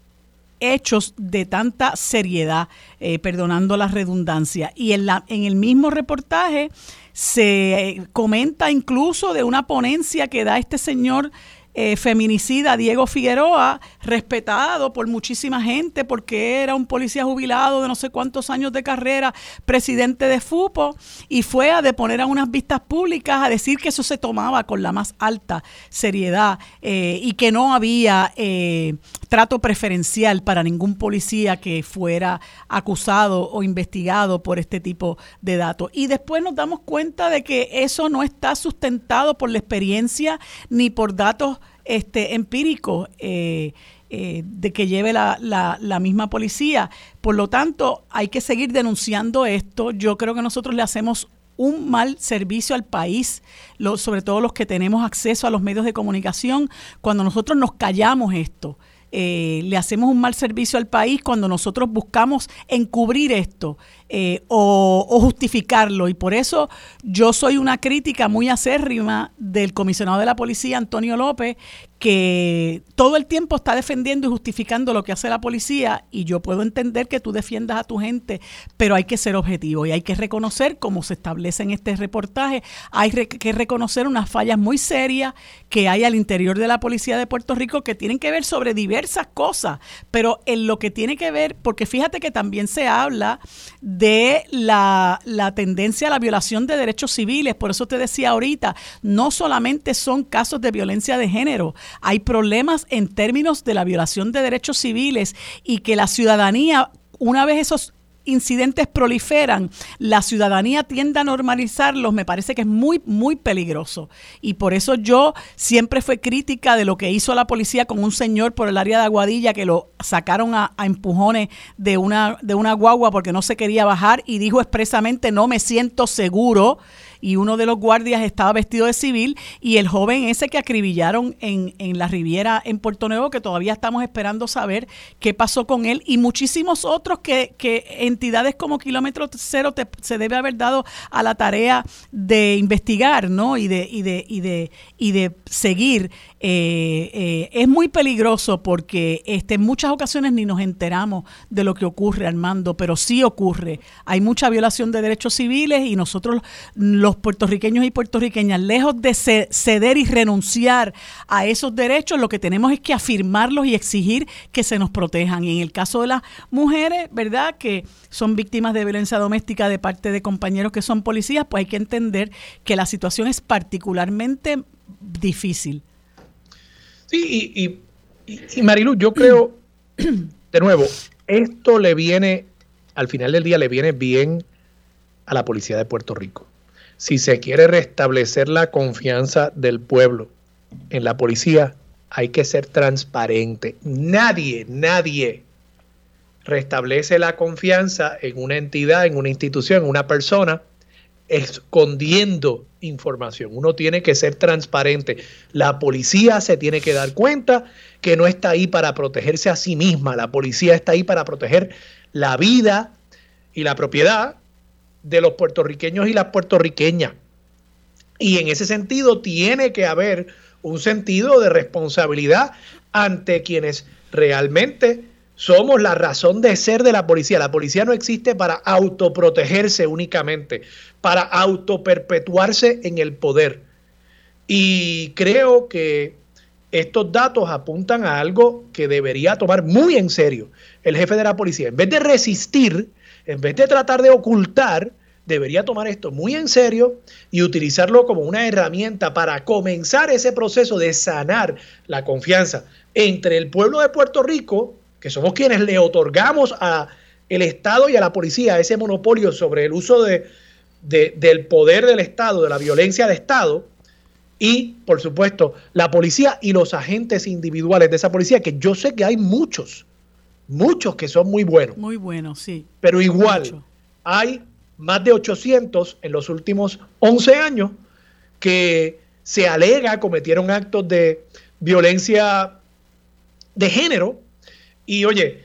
hechos de tanta seriedad, eh, perdonando la redundancia. Y en, la, en el mismo reportaje se comenta incluso de una ponencia que da este señor eh, feminicida Diego Figueroa, respetado por muchísima gente porque era un policía jubilado de no sé cuántos años de carrera, presidente de FUPO, y fue a deponer a unas vistas públicas a decir que eso se tomaba con la más alta seriedad eh, y que no había eh, trato preferencial para ningún policía que fuera acusado o investigado por este tipo de datos. Y después nos damos cuenta de que eso no está sustentado por la experiencia ni por datos este, empíricos. Eh, eh, de que lleve la, la, misma policía. Por lo tanto, hay que seguir denunciando esto. Yo creo que nosotros le hacemos un mal servicio al país, sobre todo los que tenemos acceso a los medios de comunicación, cuando nosotros nos callamos esto. Eh, le hacemos un mal servicio al país cuando nosotros buscamos encubrir esto eh, o, o, justificarlo. Y por eso yo soy una crítica muy acérrima del comisionado de la policía, Antonio López, que todo el tiempo está defendiendo y justificando lo que hace la policía y yo puedo entender que tú defiendas a tu gente, pero hay que ser objetivo y hay que reconocer, como se establece en este reportaje, hay que reconocer unas fallas muy serias que hay al interior de la policía de Puerto Rico que tienen que ver sobre diversas cosas, pero en lo que tiene que ver, porque fíjate que también se habla la, la tendencia a la violación de derechos civiles, por eso te decía ahorita, no solamente son casos de violencia de género, hay problemas en términos de la violación de derechos civiles y que la ciudadanía, una vez esos incidentes proliferan, la ciudadanía tiende a normalizarlos, me parece que es muy, muy peligroso. Y por eso yo siempre fui crítica de lo que hizo la policía con un señor por el área de Aguadilla que lo sacaron a, a, empujones de una, de una guagua porque no se quería bajar y dijo expresamente no me siento seguro y uno de los guardias estaba vestido de civil y el joven ese que acribillaron en, en la Riviera en Puerto Nuevo, que todavía estamos esperando saber qué pasó con él y muchísimos otros que, que entidades como Kilómetro Cero te, se debe haber dado a la tarea de investigar, ¿no? Y de, y de, y de, y de seguir eh, eh, es muy peligroso porque este, en muchas ocasiones ni nos enteramos de lo que ocurre, Armando, pero sí ocurre. Hay mucha violación de derechos civiles y nosotros, los puertorriqueños y puertorriqueñas, lejos de ceder y renunciar a esos derechos, lo que tenemos es que afirmarlos y exigir que se nos protejan. Y en el caso de las mujeres, ¿verdad? Que son víctimas de violencia doméstica de parte de compañeros que son policías, pues hay que entender que la situación es particularmente difícil. Sí, y, y, Marilu, yo creo, de nuevo, esto le viene, al final del día le viene bien a la policía de Puerto Rico. Si se quiere restablecer la confianza del pueblo en la policía, hay que ser transparente. Nadie, nadie restablece la confianza en una entidad, en una institución, en una persona, escondiendo información. Uno tiene que ser transparente. La policía se tiene que dar cuenta que no está ahí para protegerse a sí misma. La policía está ahí para proteger la vida y la propiedad de los puertorriqueños y las puertorriqueñas. Y en ese sentido tiene que haber un sentido de responsabilidad ante quienes realmente somos la razón de ser de la policía. La policía no existe para autoprotegerse únicamente, para autoperpetuarse en el poder. Y creo que estos datos apuntan a algo que debería tomar muy en serio el jefe de la policía. En vez de resistir, en vez de tratar de ocultar, debería tomar esto muy en serio y utilizarlo como una herramienta para comenzar ese proceso de sanar la confianza entre el pueblo de Puerto Rico que somos quienes le otorgamos a el Estado y a la policía ese monopolio sobre el uso de, del poder del Estado, de la violencia de Estado, y, por supuesto, la policía y los agentes individuales de esa policía, que yo sé que hay muchos, muchos que son muy buenos. Muy buenos, sí. Pero igual, hay más de 800 en los últimos 11 años que se alega cometieron actos de violencia de género y oye,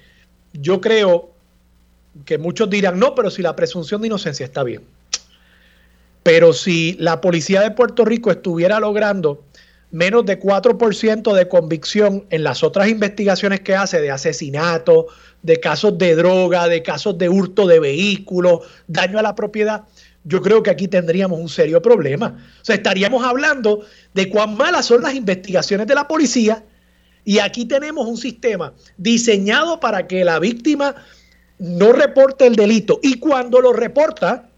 yo creo que muchos dirán, no, pero si la presunción de inocencia está bien. Pero si la policía de Puerto Rico estuviera logrando menos de 4% de convicción en las otras investigaciones que hace de asesinato, de casos de droga, de casos de hurto de vehículos, daño a la propiedad, yo creo que aquí tendríamos un serio problema. O sea, estaríamos hablando de cuán malas son las investigaciones de la policía y aquí tenemos un sistema diseñado para que la víctima no reporte el delito y cuando lo reporta,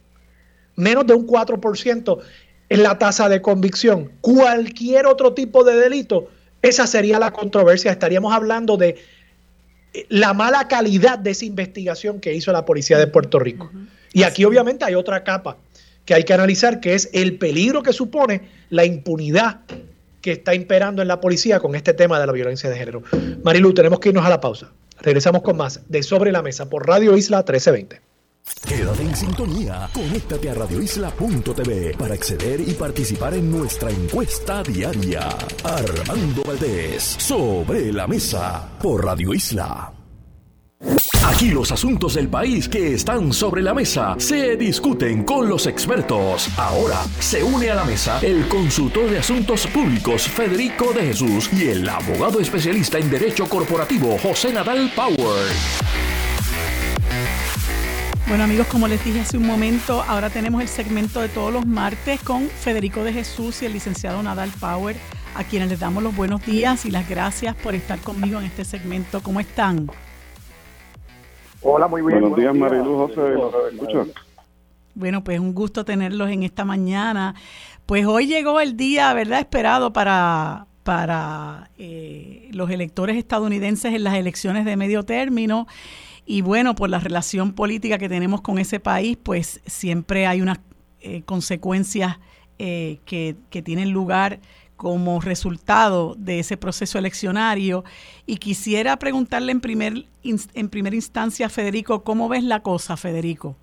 menos de un 4% es la tasa de convicción. Cualquier otro tipo de delito, esa sería la controversia. Estaríamos hablando de la mala calidad de esa investigación que hizo la policía de Puerto Rico. Y aquí obviamente hay otra capa que hay que analizar, que es el peligro que supone la impunidad que está imperando en la policía con este tema de la violencia de género. Marilu, tenemos que irnos a la pausa. Regresamos con más de Sobre la Mesa por Radio Isla 1320. Quédate en sintonía, conéctate a radioisla.tv para acceder y participar en nuestra encuesta diaria. Armando Valdés, sobre la mesa, por Radio Isla. Aquí los asuntos del país que están sobre la mesa se discuten con los expertos. Ahora se une a la mesa el consultor de asuntos públicos Federico de Jesús y el abogado especialista en derecho corporativo José Nadal Power. Bueno amigos, como les dije hace un momento, ahora tenemos el segmento de todos los martes con Federico de Jesús y el licenciado Nadal Power, a quienes les damos los buenos días y las gracias por estar conmigo en este segmento. ¿Cómo están? Hola, muy bien. Buenos días, Marilu José. Bueno, pues un gusto tenerlos en esta mañana. Pues hoy llegó el día, ¿verdad?, esperado para, para eh, los electores estadounidenses en las elecciones de medio término. Y bueno, por la relación política que tenemos con ese país, pues siempre hay unas eh, consecuencias eh, que, que tienen lugar como resultado de ese proceso eleccionario. Y quisiera preguntarle en, primer, en primera instancia, Federico, ¿cómo ves la cosa, Federico?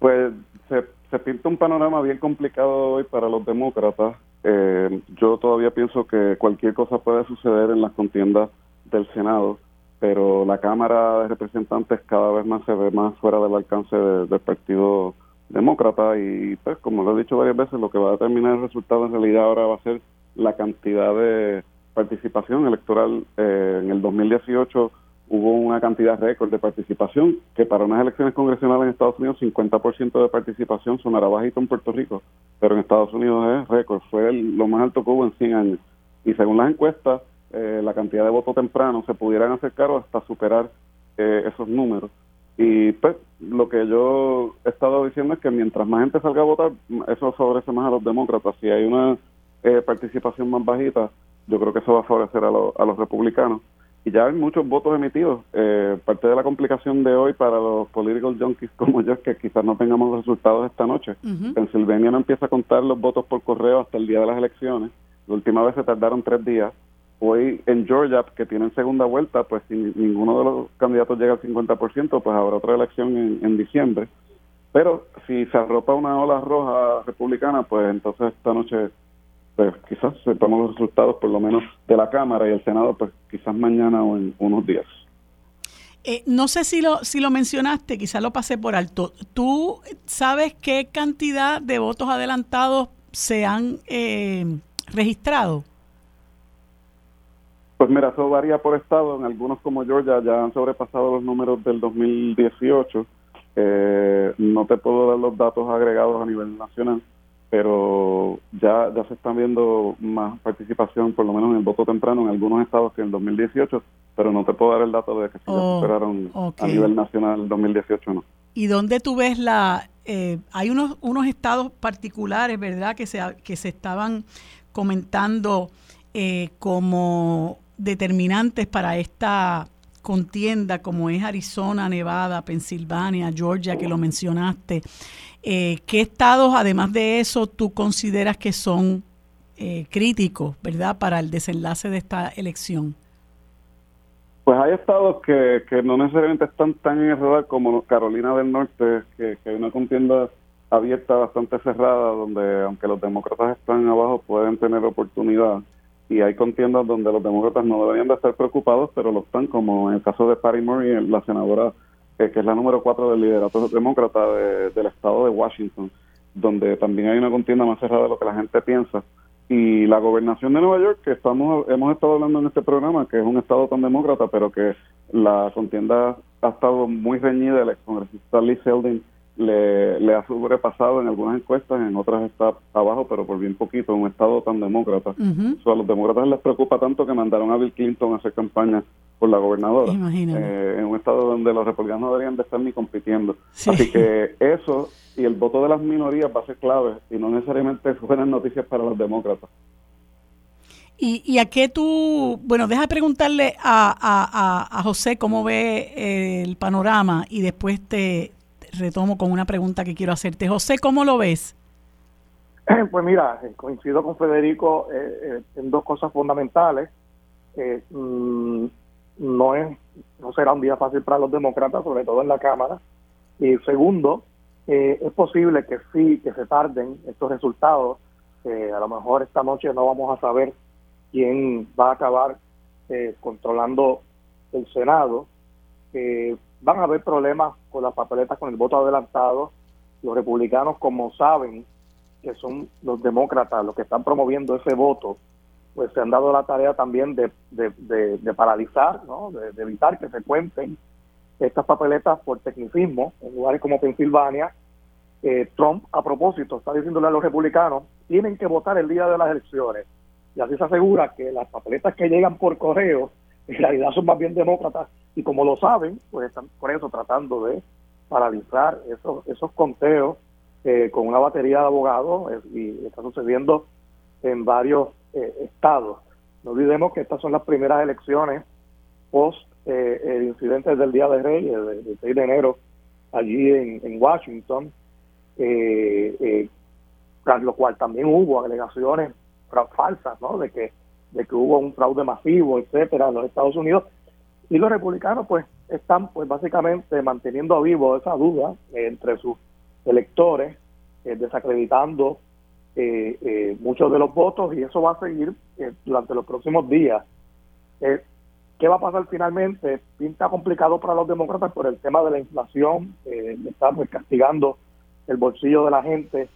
Pues se, se pinta un panorama bien complicado hoy para los demócratas. Eh, yo todavía pienso que cualquier cosa puede suceder en las contiendas del Senado pero la Cámara de Representantes cada vez más se ve más fuera del alcance del Partido Demócrata y pues como lo he dicho varias veces, lo que va a determinar el resultado en realidad ahora va a ser la cantidad de participación electoral. Eh, en el 2018 hubo una cantidad récord de participación, que para unas elecciones congresionales en Estados Unidos 50% de participación sonará bajito en Puerto Rico, pero en Estados Unidos es récord, fue lo más alto que hubo en 100 años. Y según las encuestas, eh, la cantidad de votos tempranos se pudieran acercar o hasta superar eh, esos números. Y pues lo que yo he estado diciendo es que mientras más gente salga a votar, eso favorece más a los demócratas. Si hay una eh, participación más bajita, yo creo que eso va a favorecer a, a los republicanos. Y ya hay muchos votos emitidos. parte de la complicación de hoy para los political junkies como yo es que quizás no tengamos resultados esta noche. Pennsylvania no empieza a contar los votos por correo hasta el día de las elecciones. La última vez se tardaron tres días. Hoy en Georgia, que tienen segunda vuelta, pues si ninguno de los candidatos llega al 50%, pues habrá otra elección en, diciembre. Pero si se arropa una ola roja republicana, pues entonces esta noche, pues quizás sepamos los resultados por lo menos de la Cámara y el Senado, pues quizás mañana o en unos días. Eh, no sé si lo, si lo mencionaste, quizás lo pasé por alto. ¿Tú sabes qué cantidad de votos adelantados se han eh, registrado? Pues mira, eso varía por estado. En algunos como Georgia ya han sobrepasado los números del 2018. Eh, no te puedo dar los datos agregados a nivel nacional, pero ya, ya se están viendo más participación, por lo menos en el voto temprano, en algunos estados que en el 2018, pero no te puedo dar el dato de que si ya oh, superaron a nivel nacional el 2018 no. ¿Y dónde tú ves la... Eh, hay unos, unos estados particulares, ¿verdad?, que se, que se estaban comentando eh, como determinantes para esta contienda como es Arizona, Nevada, Pensilvania, Georgia, que lo mencionaste. Eh, ¿Qué estados, además de eso, tú consideras que son eh, críticos, verdad, para el desenlace de esta elección? Pues hay estados que, que no necesariamente están tan en el como Carolina del Norte, que, que hay una contienda abierta bastante cerrada, donde aunque los demócratas están abajo, pueden tener oportunidad y hay contiendas donde los demócratas no deberían de estar preocupados, pero lo están, como en el caso de Patty Murray, la senadora eh, que es la número cuatro del liderato demócrata del estado de Washington, donde también hay una contienda más cerrada de lo que la gente piensa. Y la gobernación de Nueva York, que estamos hemos estado hablando en este programa, que es un estado tan demócrata, pero que la contienda ha estado muy reñida, el ex congresista Lee Seldin le, le ha sobrepasado en algunas encuestas, en otras está abajo, pero por bien poquito, en un estado tan demócrata. a los demócratas les preocupa tanto que mandaron a Bill Clinton a hacer campaña por la gobernadora, eh, en un estado donde los republicanos no deberían de estar ni compitiendo. Así que eso y el voto de las minorías va a ser clave y no necesariamente buenas noticias para los demócratas. ¿Y, y a qué tú, bueno, deja preguntarle a, a, a José cómo ve el panorama y después te, retomo con una pregunta que quiero hacerte. José, ¿cómo lo ves? Pues mira, eh, coincido con Federico eh, eh, en dos cosas fundamentales. Mm, no es no será un día fácil para los demócratas, sobre todo en la Cámara. Y segundo, eh, es posible que sí, que se tarden estos resultados. Eh, a lo mejor esta noche no vamos a saber quién va a acabar eh, controlando el Senado. Van a haber problemas con las papeletas, con el voto adelantado. Los republicanos, como saben que son los demócratas los que están promoviendo ese voto, pues se han dado la tarea también de, de, paralizar, ¿no? de, evitar que se cuenten estas papeletas por tecnicismo en lugares como Pensilvania. Eh, Trump, a propósito, está diciéndole a los republicanos, tienen que votar el día de las elecciones. Y así se asegura que las papeletas que llegan por correo en realidad son más bien demócratas y como lo saben, pues están por eso tratando de paralizar esos, esos conteos eh, con una batería de abogados y está sucediendo en varios eh, estados. No olvidemos que estas son las primeras elecciones post eh, el incidente del Día de Reyes, del 6 de enero, allí en, Washington, eh, tras lo cual también hubo alegaciones falsas, ¿no? De que, de que hubo un fraude masivo, etcétera, en los Estados Unidos. Y los republicanos, pues, están, pues, básicamente manteniendo vivo esa duda entre sus electores, desacreditando eh, eh, muchos de los votos y eso va a seguir eh, durante los próximos días. Eh, ¿Qué va a pasar finalmente? Pinta complicado para los demócratas por el tema de la inflación, eh, está pues, castigando el bolsillo de la gente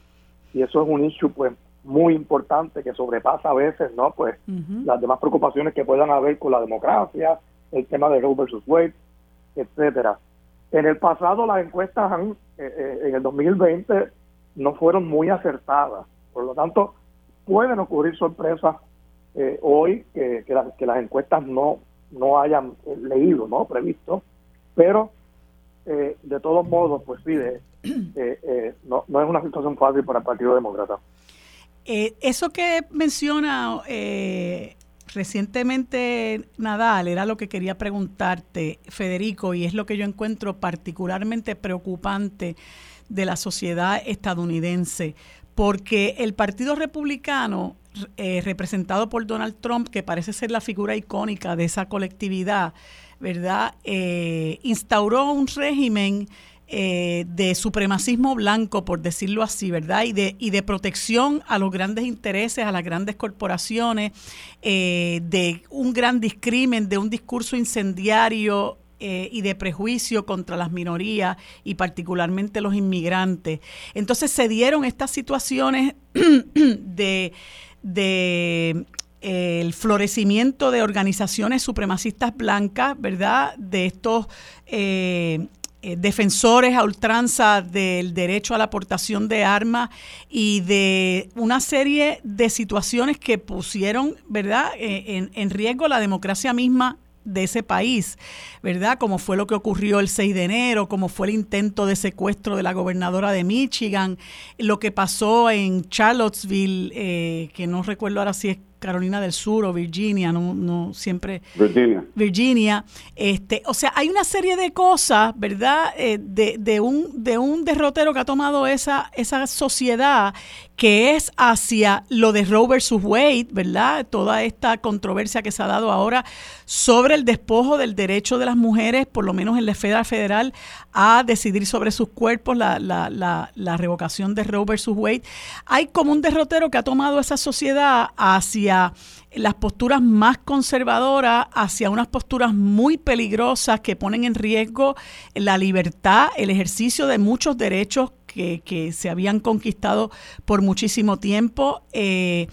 y eso es un issue pues muy importante que sobrepasa a veces no pues las demás preocupaciones que puedan haber con la democracia, el tema de Roe versus Wade, etcétera. En el pasado las encuestas han, en el 2020 no fueron muy acertadas por lo tanto, pueden ocurrir sorpresas eh, hoy que, que, las encuestas no, no hayan eh, leído, no previsto, pero eh, de todos modos, pues sí, no, no es una situación fácil para el Partido Demócrata. eso que menciona recientemente Nadal era lo que quería preguntarte, Federico, y es lo que yo encuentro particularmente preocupante de la sociedad estadounidense porque el Partido Republicano, eh, representado por Donald Trump, que parece ser la figura icónica de esa colectividad, ¿verdad? Eh, instauró un régimen eh, de supremacismo blanco, por decirlo así, ¿verdad? Y de, y de protección a los grandes intereses, a las grandes corporaciones, de un gran discrimen, de un discurso incendiario eh, y de prejuicio contra las minorías y particularmente los inmigrantes. Entonces se dieron estas situaciones de, de eh, el florecimiento de organizaciones supremacistas blancas, ¿verdad? De estos eh, defensores a ultranza del derecho a la aportación de armas y de una serie de situaciones que pusieron, ¿verdad?, en, en riesgo la democracia misma de ese país, ¿verdad? Como fue lo que ocurrió el 6 de enero, como fue el intento de secuestro de la gobernadora de Michigan, lo que pasó en Charlottesville, eh, que no recuerdo ahora si es Carolina del Sur o Virginia, no, no siempre. Virginia. Virginia. Este, o sea, hay una serie de cosas, ¿verdad? Eh, de, de, un, de un derrotero que ha tomado esa, esa sociedad que es hacia lo de Roe versus Wade, ¿verdad? Toda esta controversia que se ha dado ahora sobre el despojo del derecho de las mujeres, por lo menos en la esfera federal, a decidir sobre sus cuerpos, la, la, la, la revocación de Roe versus Wade. Hay como un derrotero que ha tomado esa sociedad hacia las posturas más conservadoras, hacia unas posturas muy peligrosas que ponen en riesgo la libertad, el ejercicio de muchos derechos que, se habían conquistado por muchísimo tiempo. Eh,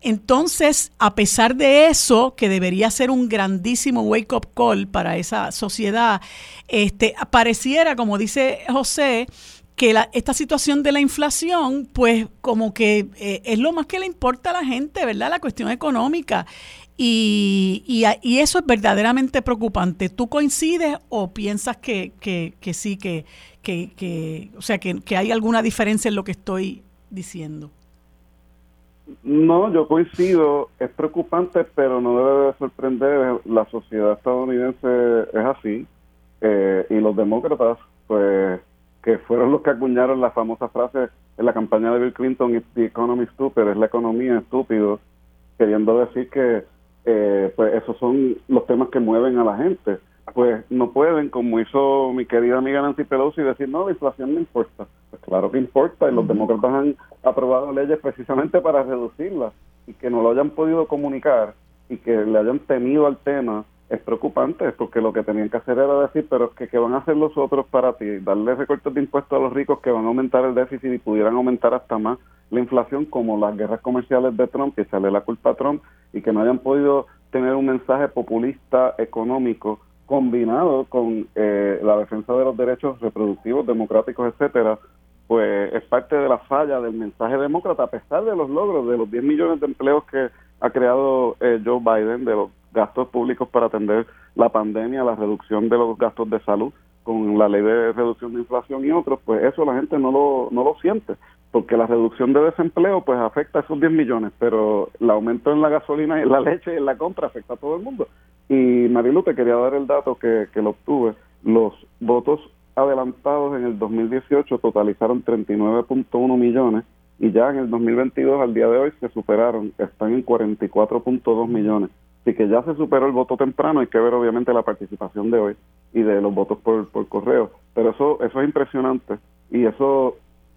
entonces, a pesar de eso, que debería ser un grandísimo wake-up call para esa sociedad, este, pareciera, como dice José, que la, esta situación de la inflación, pues como que eh, es lo más que le importa a la gente, ¿verdad? La cuestión económica. Y, y, eso es verdaderamente preocupante. ¿Tú coincides o piensas que, que, sí, que, que, o sea, que, que hay alguna diferencia en lo que estoy diciendo? No, yo coincido, es preocupante, pero no debe de sorprender, la sociedad estadounidense es así, eh, y los demócratas, pues que fueron los que acuñaron la famosa frase en la campaña de Bill Clinton, It's the economy stupid, es la economía estúpido, queriendo decir que eh, pues esos son los temas que mueven a la gente. Pues no pueden, como hizo mi querida amiga Nancy Pelosi, decir, no, la inflación no importa. Pues claro que importa, y los demócratas han aprobado leyes precisamente para reducirla, y que no lo hayan podido comunicar y que le hayan tenido al tema es preocupante porque lo que tenían que hacer era decir, pero que ¿qué van a hacer los otros para ti? Darle recortes de impuestos a los ricos que van a aumentar el déficit y pudieran aumentar hasta más la inflación como las guerras comerciales de Trump, que sale la culpa a Trump y que no hayan podido tener un mensaje populista económico combinado con eh, la defensa de los derechos reproductivos, democráticos, etcétera, pues es parte de la falla del mensaje demócrata, a pesar de los logros de los 10 millones de empleos que ha creado eh, Joe Biden, de los gastos públicos para atender la pandemia, la reducción de los gastos de salud con la ley de reducción de inflación y otros, pues eso la gente no lo, no lo siente, porque la reducción de desempleo pues afecta a esos 10 millones, pero el aumento en la gasolina y la leche y en la compra afecta a todo el mundo. Y Marilu, te quería dar el dato que, que lo obtuve. Los votos adelantados en el 2018 totalizaron 39.1 millones y ya en el 2022 al día de hoy se superaron, están en 44.2 millones. Así que ya se superó el voto temprano, hay que ver obviamente la participación de hoy y de los votos por, por correo. Pero eso, eso es impresionante y eso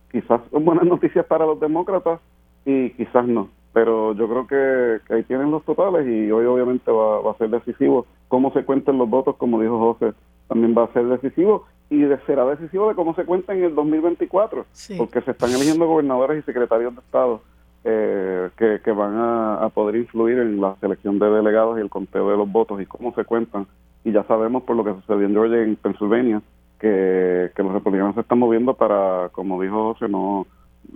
quizás son buenas noticias para los demócratas y quizás no. Pero yo creo que, ahí tienen los totales y hoy obviamente va, va a ser decisivo. Cómo se cuenten los votos, como dijo José, también va a ser decisivo y será decisivo de cómo se cuenta en el 2024, porque se están eligiendo gobernadores y secretarios de Estado eh, que, van a, poder influir en la selección de delegados y el conteo de los votos y cómo se cuentan. Y ya sabemos por lo que sucedió en Georgia y en Pennsylvania que, los republicanos se están moviendo para, como dijo José, no,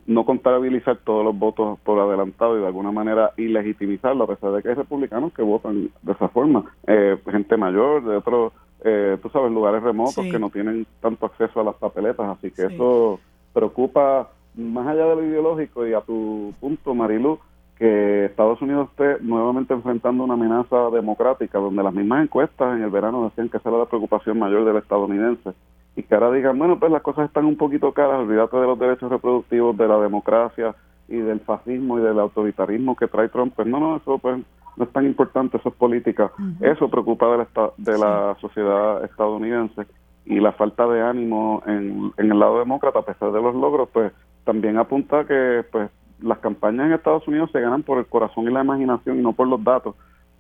no contabilizar todos los votos por adelantado y de alguna manera ilegitimizarlo, a pesar de que hay republicanos que votan de esa forma. Eh, gente mayor, de otros, eh, tú sabes, lugares remotos que no tienen tanto acceso a las papeletas, así que eso preocupa más allá de lo ideológico y a tu punto, Marilu, que Estados Unidos esté nuevamente enfrentando una amenaza democrática, donde las mismas encuestas en el verano decían que esa era la preocupación mayor del estadounidense, y que ahora digan, bueno, pues las cosas están un poquito caras, olvídate de los derechos reproductivos, de la democracia y del fascismo y del autoritarismo que trae Trump, pues no, no, eso pues no es tan importante, eso es política, eso preocupa de la, de la sociedad estadounidense y la falta de ánimo en, en el lado demócrata, a pesar de los logros, pues también apunta que pues las campañas en Estados Unidos se ganan por el corazón y la imaginación y no por los datos.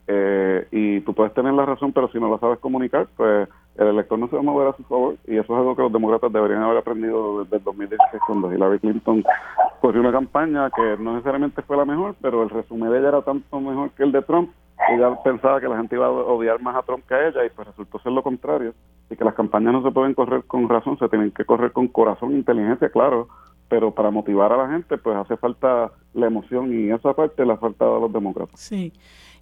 Eh, y tú puedes tener la razón, pero si no la sabes comunicar, pues el elector no se va a mover a su favor. Y eso es algo que los demócratas deberían haber aprendido desde el 2016, cuando Hillary Clinton corrió una campaña que no necesariamente fue la mejor, pero el resumen de ella era tanto mejor que el de Trump. Ella pensaba que la gente iba a odiar más a Trump que a ella y pues resultó ser lo contrario. Y que las campañas no se pueden correr con razón, se tienen que correr con corazón e inteligencia, claro, pero para motivar a la gente pues hace falta la emoción y esa parte la falta de los demócratas. Sí,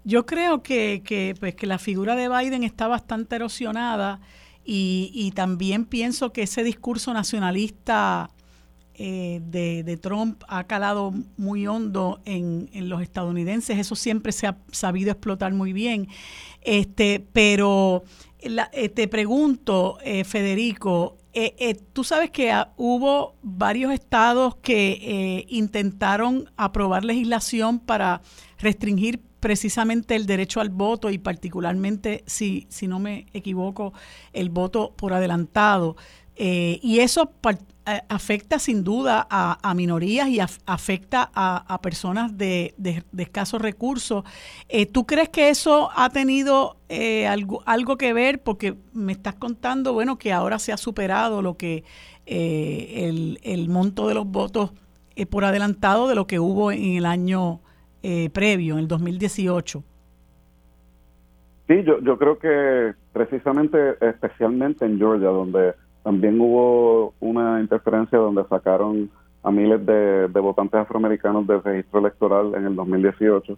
yo creo que, que, pues, que la figura de Biden está bastante erosionada y, y también pienso que ese discurso nacionalista eh, de, de, Trump ha calado muy hondo en, en, los estadounidenses, eso siempre se ha sabido explotar muy bien, este, pero eh, te pregunto, eh, Federico, eh, eh, tú sabes que ah, hubo varios estados que eh, intentaron aprobar legislación para restringir precisamente el derecho al voto y particularmente, si, si no me equivoco, el voto por adelantado. y eso afecta sin duda a, minorías y afecta a, personas de, escasos recursos. Eh, ¿Tú crees que eso ha tenido eh, algo, algo que ver? Porque me estás contando, bueno, que ahora se ha superado lo que eh, el, el, monto de los votos por adelantado de lo que hubo en el año previo, en el 2018. Sí, yo, yo creo que precisamente, especialmente en Georgia, donde también hubo una interferencia donde sacaron a miles de, votantes afroamericanos del registro electoral en el 2018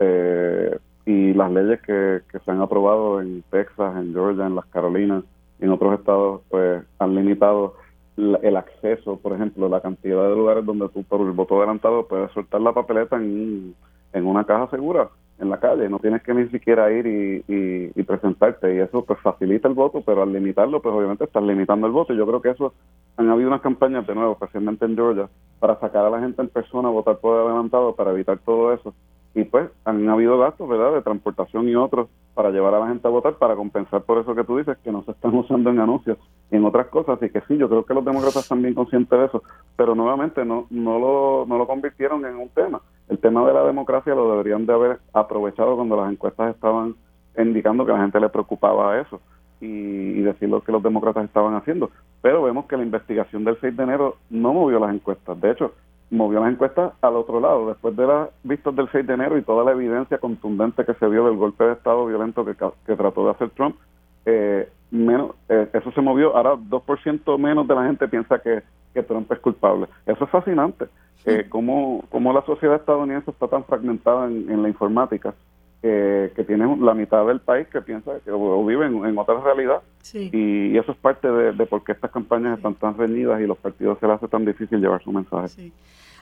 eh, y las leyes que, se han aprobado en Texas, en Georgia, en las Carolinas en otros estados pues han limitado el acceso, por ejemplo, la cantidad de lugares donde tú por el voto adelantado puedes soltar la papeleta en, en una caja segura en la calle, no tienes que ni siquiera ir y, presentarte y eso pues facilita el voto, pero al limitarlo pues obviamente estás limitando el voto y yo creo que eso han habido unas campañas de nuevo, especialmente en Georgia, para sacar a la gente en persona a votar por adelantado para evitar todo eso y pues han habido gastos, ¿verdad?, de transportación y otros para llevar a la gente a votar, para compensar por eso que tú dices, que no se están usando en anuncios y en otras cosas. Así que sí, yo creo que los demócratas están bien conscientes de eso, pero nuevamente no, no, lo, no lo convirtieron en un tema. El tema de la democracia lo deberían de haber aprovechado cuando las encuestas estaban indicando que la gente le preocupaba eso y, decir lo que los demócratas estaban haciendo. Pero vemos que la investigación del 6 de enero no movió las encuestas. De hecho, movió las encuestas al otro lado. Después de las vistas del 6 de enero y toda la evidencia contundente que se vio del golpe de Estado violento que, que trató de hacer Trump, eh, menos eh, eso se movió. Ahora 2% menos de la gente piensa que Trump es culpable. Eso es fascinante. Eh, cómo, cómo la sociedad estadounidense está tan fragmentada en, la informática. que tiene la mitad del país que piensa que o, vive en, otra realidad y, eso es parte de, de, por qué estas campañas están tan reñidas y los partidos se les hace tan difícil llevar su mensaje. Sí.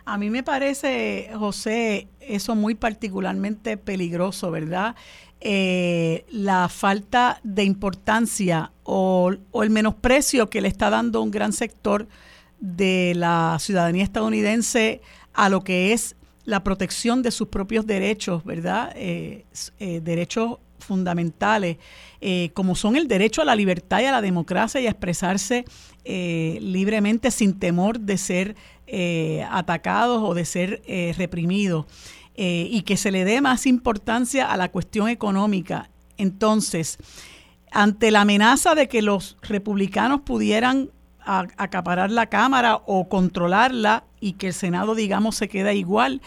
A mí me parece, José, eso muy particularmente peligroso, ¿verdad? Eh, la falta de importancia o, el menosprecio que le está dando un gran sector de la ciudadanía estadounidense a lo que es la protección de sus propios derechos, ¿verdad? Eh, eh, derechos fundamentales, como son el derecho a la libertad y a la democracia y a expresarse libremente sin temor de ser eh, atacados o de ser eh, reprimidos eh, y que se le dé más importancia a la cuestión económica. Entonces, ante la amenaza de que los republicanos pudieran acaparar la Cámara o controlarla y que el Senado, digamos, se queda igual,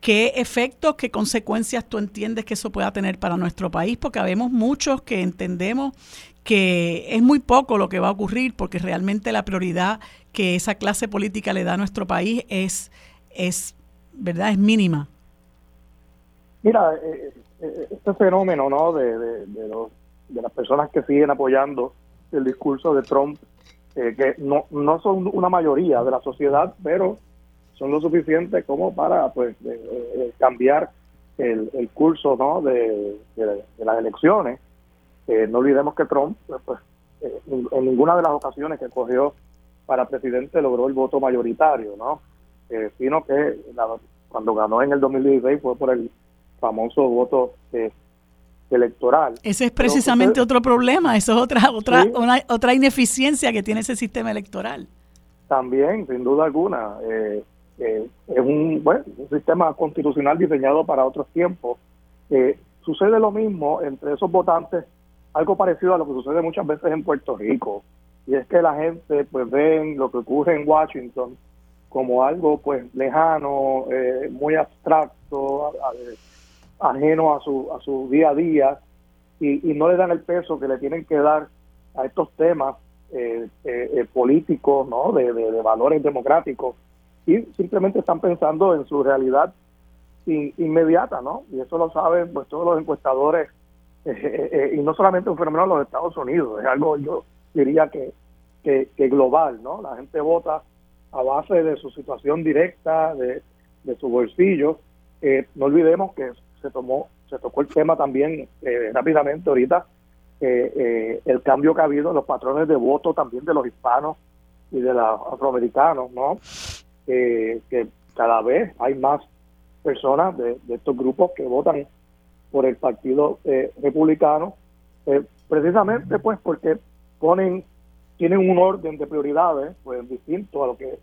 ¿qué efectos, qué consecuencias tú entiendes que eso pueda tener para nuestro país? Porque habemos muchos que entendemos que es muy poco lo que va a ocurrir porque realmente la prioridad que esa clase política le da a nuestro país es, es ¿verdad? Es mínima. Mira, eh, eh, este fenómeno, ¿no? De, de, los, de las personas que siguen apoyando el discurso de Trump, eh, que no, no son una mayoría de la sociedad, pero son lo suficiente como para pues cambiar el, el, curso ¿no? de, las elecciones. no olvidemos que Trump, pues, pues en ninguna de las ocasiones que cogió para presidente logró el voto mayoritario, ¿no? Eh, sino que cuando ganó en el 2016 fue por el famoso voto eh, electoral. Ese es precisamente otro problema, eso es otra otra otra ineficiencia que tiene ese sistema electoral. También, sin duda alguna, eh, es un, bueno, un sistema constitucional diseñado para otros tiempos. sucede lo mismo entre esos votantes, algo parecido a lo que sucede muchas veces en Puerto Rico y es que la gente pues ven lo que ocurre en Washington como algo pues lejano, eh, muy abstracto, a su, a su día a día y, no le dan el peso que le tienen que dar a estos temas eh, eh, políticos, ¿no? De, valores democráticos y simplemente están pensando en su realidad inmediata, ¿no? Y eso lo saben pues todos los encuestadores y no solamente un fenómeno en los Estados Unidos, es algo yo diría que, que, global, ¿no? La gente vota a base de su situación directa, de, su bolsillo. Eh, no olvidemos que se tomó, se tocó el tema también eh, rápidamente ahorita, eh, el cambio que ha habido en los patrones de voto también de los hispanos y de los afroamericanos, ¿no? que cada vez hay más personas de, de, estos grupos que votan por el partido republicano, precisamente pues porque ponen, tienen un orden de prioridades pues distinto a lo que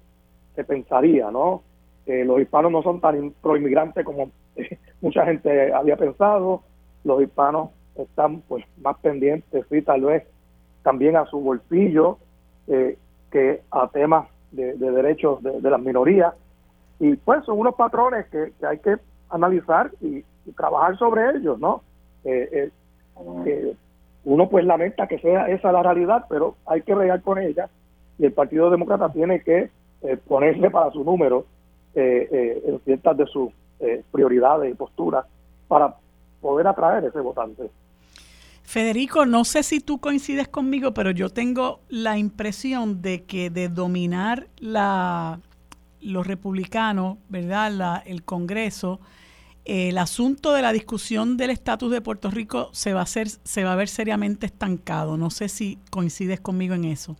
se pensaría, ¿no? Eh, los hispanos no son tan proinmigrantes como mucha gente había pensado, los hispanos están pues más pendientes, sí, tal vez también a su bolsillo eh, que a temas de, derechos de, las minorías. Y pues son unos patrones que, hay que analizar y, trabajar sobre ellos, ¿no? Eh, eh uno pues lamenta que sea esa la realidad, pero hay que regar con ella y el Partido Demócrata tiene que eh, ponerse para su número eh, eh, en ciertas de sus prioridades y posturas para poder atraer ese votante. Federico, no sé si tú coincides conmigo, pero yo tengo la impresión de que de dominar la, los republicanos, ¿verdad? La, el Congreso, el asunto de la discusión del estatus de Puerto Rico se va a hacer, se va a ver seriamente estancado. No sé si coincides conmigo en eso.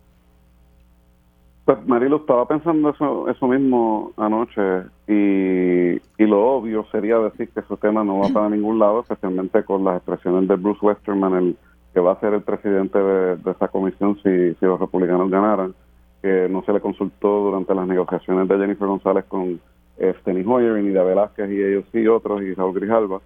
Pues Marilo, estaba pensando eso, eso mismo anoche y y lo obvio sería decir que ese tema no va para ningún lado, especialmente con las expresiones de Bruce Westerman, el que va a ser el presidente de, esa comisión si, si los republicanos ganaran, que no se le consultó durante las negociaciones de Jennifer González con eh, Steny Hoyer, y Nida Velázquez y ellos y otros, y Raúl Grijalva,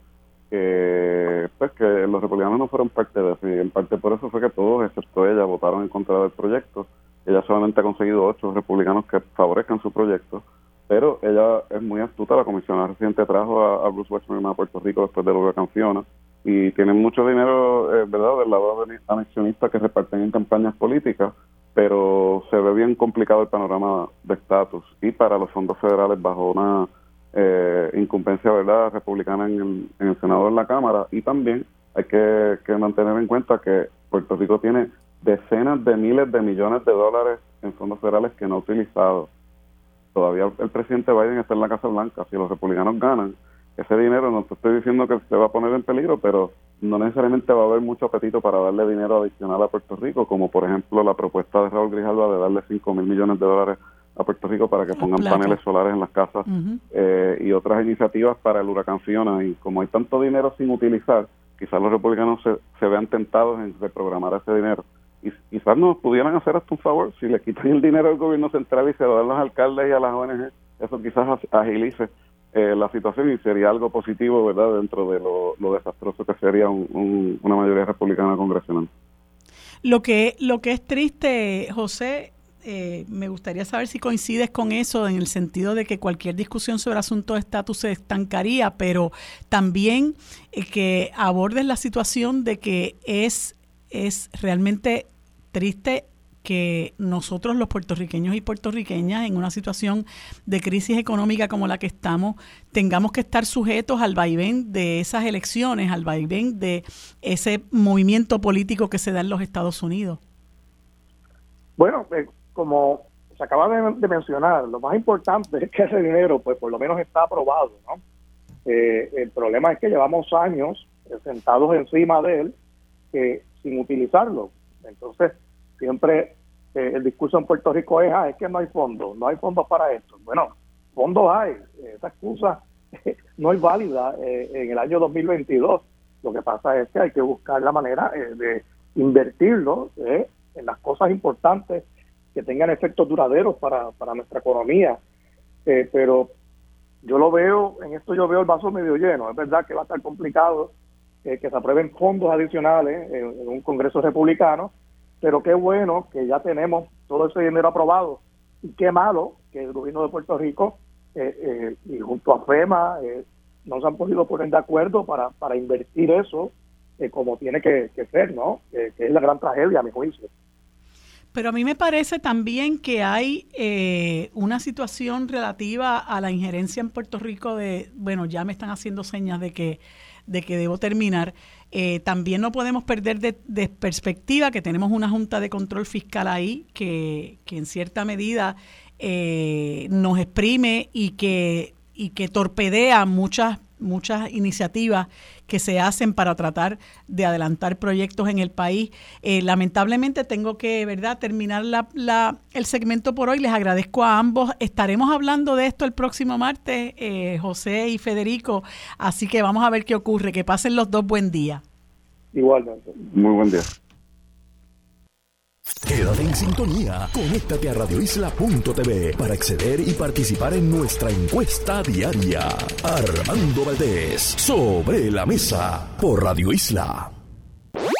que, pues, que los republicanos no fueron parte de eso, y en parte por eso fue que todos, excepto ella, votaron en contra del proyecto. Ella solamente ha conseguido ocho republicanos que favorezcan su proyecto pero ella es muy astuta. La comisionada reciente trajo a, Bruce Westman a Puerto Rico después de huracán Fiona y tienen mucho dinero, eh, ¿verdad?, del lado anexionista que reparten en campañas políticas, pero se ve bien complicado el panorama de estatus y para los fondos federales bajo una eh, incumbencia, ¿verdad?, republicana en el, en el Senado en la Cámara y también hay que, que mantener en cuenta que Puerto Rico tiene decenas de miles de millones de dólares en fondos federales que no ha utilizado todavía el presidente Biden está en la Casa Blanca. Si los republicanos ganan, ese dinero no te estoy diciendo que se va a poner en peligro, pero no necesariamente va a haber mucho apetito para darle dinero adicional a Puerto Rico, como por ejemplo la propuesta de Raúl Grijalva de darle 5 mil millones de dólares a Puerto Rico para que pongan paneles solares en las casas eh, y otras iniciativas para el huracán Fiona. Y como hay tanto dinero sin utilizar, quizás los republicanos se, se vean tentados en reprogramar ese dinero y quizás nos pudieran hacer hasta un favor si le quitan el dinero al gobierno central y se lo dan a los alcaldes y a las ONG eso quizás agilice eh, la situación y sería algo positivo verdad dentro de lo, desastroso que sería una mayoría republicana congresional. Lo que lo que es triste José eh, me gustaría saber si coincides con eso en el sentido de que cualquier discusión sobre asuntos de estatus se estancaría, pero también eh, que abordes la situación de que es es realmente triste que nosotros los puertorriqueños y puertorriqueñas en una situación de crisis económica como la que estamos tengamos que estar sujetos al vaivén de esas elecciones, al vaivén de ese movimiento político que se da en los Estados Unidos. Bueno, eh, como se acaba de, mencionar, lo más importante es que ese dinero, pues por lo menos está aprobado, ¿no? Eh, el problema es que llevamos años sentados encima de él, que sin utilizarlo. Entonces, siempre eh, el discurso en Puerto Rico es, ah, es que no hay fondos, no hay fondos para esto. Bueno, fondos hay, esa excusa no es válida eh, en el año 2022. Lo que pasa es que hay que buscar la manera eh, de invertirlo en las cosas importantes que tengan efectos duraderos para, para nuestra economía. pero yo lo veo, en esto yo veo el vaso medio lleno. Es verdad que va a estar complicado que se aprueben fondos adicionales en, un Congreso republicano, pero qué bueno que ya tenemos todo ese dinero aprobado y qué malo que el gobierno de Puerto Rico eh, eh, y junto a FEMA eh, no se han podido poner de acuerdo para, para invertir eso como tiene que, ser, ¿no? que es la gran tragedia a mi juicio. Pero a mí me parece también que hay una situación relativa a la injerencia en Puerto Rico de, bueno, ya me están haciendo señas de que de que debo terminar. Eh, también no podemos perder de, perspectiva que tenemos una Junta de Control Fiscal ahí que, que en cierta medida eh, nos exprime y que, y que torpedea muchas muchas iniciativas que se hacen para tratar de adelantar proyectos en el país. Eh, lamentablemente tengo que, ¿verdad?, terminar la, el segmento por hoy. Les agradezco a ambos. Estaremos hablando de esto el próximo martes, eh, José y Federico. Así que vamos a ver qué ocurre. Que pasen los dos buen día. Igualmente. Muy buen día. Quédate en sintonía. Conéctate a radioisla.tv para acceder y participar en nuestra encuesta diaria. Armando Valdés, sobre la mesa, por Radio Isla.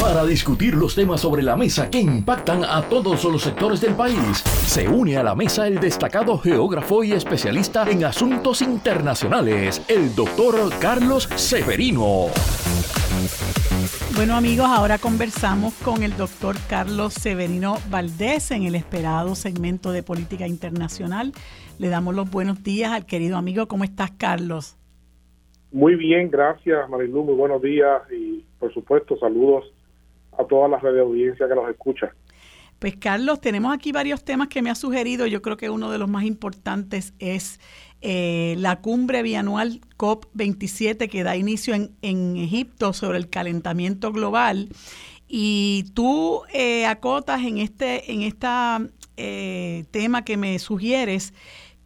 Para discutir los temas sobre la mesa que impactan a todos los sectores del país, se une a la mesa el destacado geógrafo y especialista en asuntos internacionales, el doctor Carlos Severino. Bueno amigos, ahora conversamos con el doctor Carlos Severino Valdés en el esperado segmento de política internacional. Le damos los buenos días al querido amigo. ¿Cómo estás, Carlos? Muy bien, gracias Marilu. Muy buenos días y por supuesto saludos a toda la red de audiencia que nos escucha. Pues Carlos, tenemos aquí varios temas que me ha sugerido. Yo creo que uno de los más importantes es eh, la cumbre bianual COP27 que da inicio en, en Egipto sobre el calentamiento global. Y tú eh, acotas en este en esta, eh, tema que me sugieres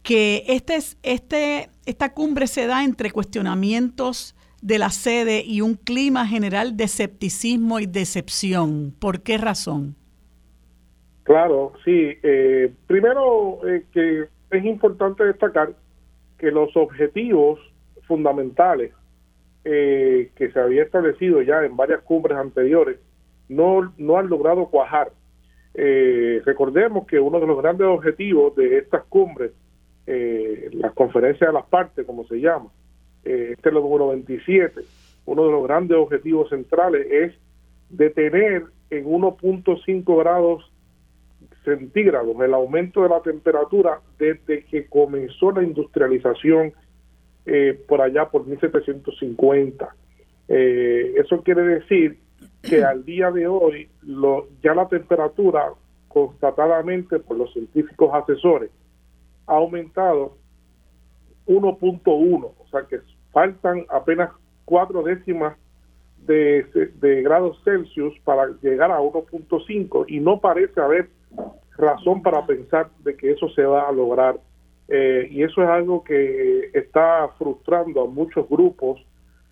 que este, este, esta cumbre se da entre cuestionamientos de la sede y un clima general de escepticismo y decepción. ¿Por qué razón? Claro, sí. Eh, primero, eh, que es importante destacar que los objetivos fundamentales eh, que se había establecido ya en varias cumbres anteriores no, no han logrado cuajar. recordemos que uno de los grandes objetivos de estas cumbres, las conferencias de las partes, como se llama, este es el número 27, uno de los grandes objetivos centrales es detener en 1.5 grados centígrados el aumento de la temperatura desde que comenzó la industrialización eh, por allá por 1750. Eh, eso quiere decir que al día de hoy lo, ya la temperatura constatadamente por los científicos asesores ha aumentado 1.1, o sea que faltan apenas cuatro décimas de, de grados Celsius para llegar a 1.5 y no parece haber razón para pensar de que eso se va a lograr. Eh, y eso es algo que está frustrando a muchos grupos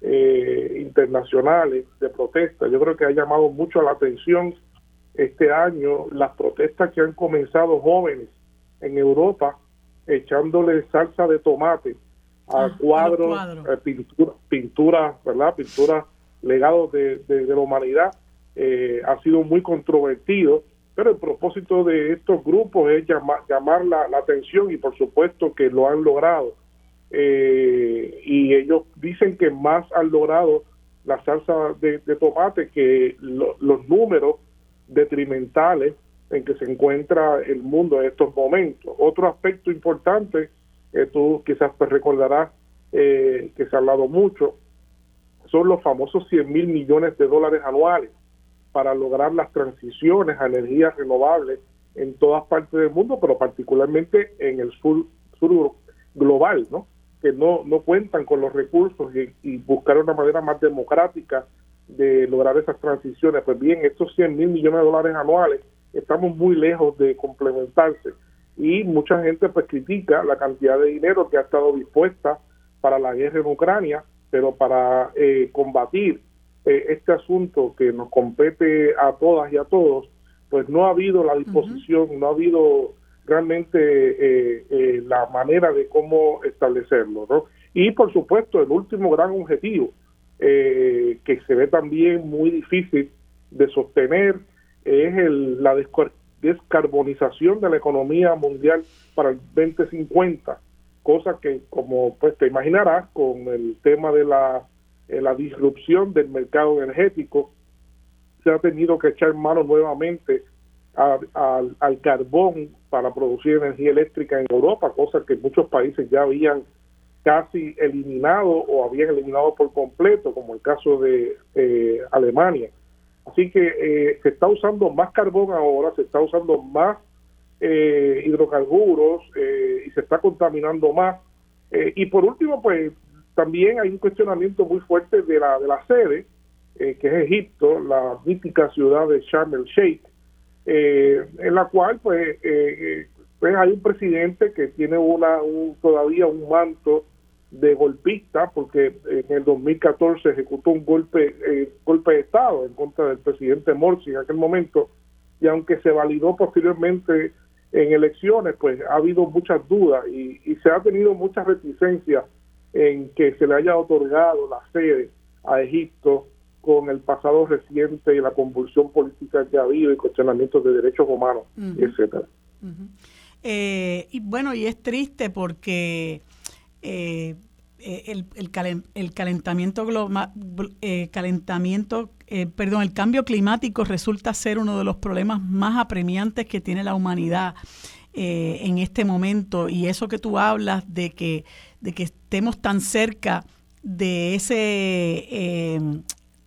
eh, internacionales de protesta. Yo creo que ha llamado mucho la atención este año las protestas que han comenzado jóvenes en Europa echándole salsa de tomate a ah, cuadros, eh, pintura, pintura, ¿verdad? Pintura legados de, de, la humanidad. ha sido muy controvertido pero el propósito de estos grupos es llamar, llamar la, atención y por supuesto que lo han logrado. Eh, y ellos dicen que más han logrado la salsa de, tomate que los números detrimentales en que se encuentra el mundo en estos momentos. Otro aspecto importante, que tú quizás te recordarás eh, que se ha hablado mucho, son los famosos 100 mil millones de dólares anuales para lograr las transiciones a energías renovables en todas partes del mundo, pero particularmente en el sur, global, ¿no? que no, no cuentan con los recursos y, buscar una manera más democrática de lograr esas transiciones. Pues bien, estos 100 mil millones de dólares anuales estamos muy lejos de complementarse y mucha gente pues critica la cantidad de dinero que ha estado dispuesta para la guerra en Ucrania, pero para eh, combatir eh, este asunto que nos compete a todas y a todos, pues no ha habido la disposición, no ha habido realmente eh, eh, la manera de cómo establecerlo, ¿no? Y por supuesto el último gran objetivo que se ve también muy difícil de sostener es el, la descarbonización de la economía mundial para el 2050, cosa que como pues te imaginarás con el tema de la eh, la disrupción del mercado energético, se ha tenido que echar mano nuevamente al carbón para producir energía eléctrica en Europa, cosa que muchos países ya habían casi eliminado o habían eliminado por completo, como el caso de eh, Alemania. Así que eh, se está usando más carbón ahora, se está usando más hidrocarburos y se está contaminando más. y por último, pues también hay un cuestionamiento muy fuerte de la, de la sede, eh, que es Egipto, la mítica ciudad de Sharm el Sheikh, eh, en la cual pues, eh, pues, hay un presidente que tiene una todavía un manto de golpista porque en el 2014 ejecutó un golpe golpe de estado en contra del presidente Morsi en aquel momento y aunque se validó posteriormente en elecciones pues ha habido muchas dudas y, y se ha tenido muchas reticencias en que se le haya otorgado la sede a Egipto con el pasado reciente y la convulsión política que ha habido y cuestionamientos de derechos humanos, etcétera. Eh, y bueno, y es triste porque eh, eh, el, el, calentamiento global, calentamiento, perdón, el cambio climático resulta ser uno de los problemas más apremiantes que tiene la humanidad en este momento. Y eso que tú hablas de que de que estemos tan cerca de ese, eh,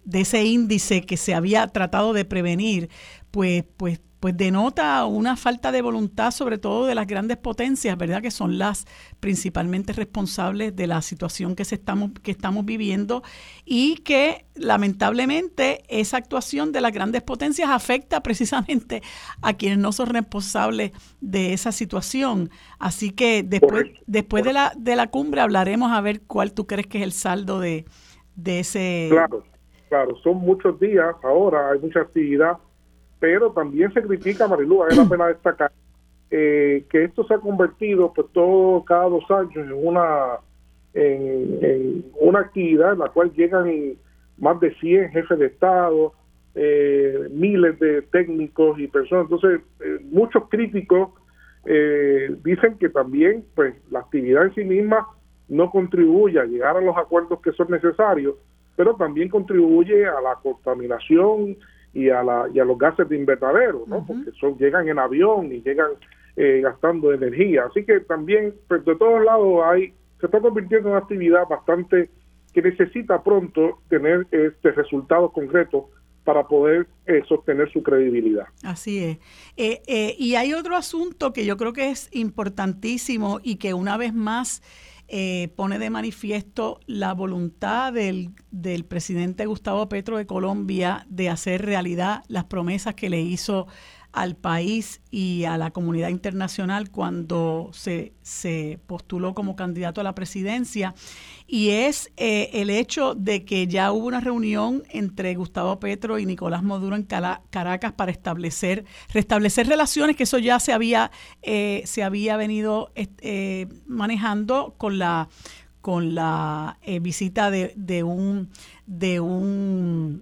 de ese índice que se había tratado de prevenir, pues, pues, pues denota una falta de voluntad, sobre todo de las grandes potencias, ¿verdad? Que son las principalmente responsables de la situación que, se estamos, que estamos viviendo y que lamentablemente esa actuación de las grandes potencias afecta precisamente a quienes no son responsables de esa situación. Así que después, después de, la, de la cumbre hablaremos a ver cuál tú crees que es el saldo de, de ese... Claro, claro, son muchos días ahora, hay mucha actividad pero también se critica, Marilu, es la pena destacar eh, que esto se ha convertido pues todo cada dos años en una en, una actividad en la cual llegan más de 100 jefes de Estado, eh, miles de técnicos y personas. Entonces, eh, muchos críticos dicen que también pues la actividad en sí misma no contribuye a llegar a los acuerdos que son necesarios, pero también contribuye a la contaminación y a, la, y a los gases de invernadero, ¿no? Porque son, llegan en avión y llegan eh, gastando energía. Así que también, pues, de todos lados, hay se está convirtiendo en una actividad bastante que necesita pronto tener este resultado concreto para poder eh, sostener su credibilidad. Así es. Eh, y hay otro asunto que yo creo que es importantísimo y que una vez más eh, pone de manifiesto la voluntad del, del presidente Gustavo Petro de Colombia de hacer realidad las promesas que le hizo al país y a la comunidad internacional cuando se, se postuló como candidato a la presidencia. Y es eh, el hecho de que ya hubo una reunión entre Gustavo Petro y Nicolás Maduro en Caracas para establecer restablecer relaciones que eso ya se había eh, se había venido eh, manejando con la con la visita de, de, un de un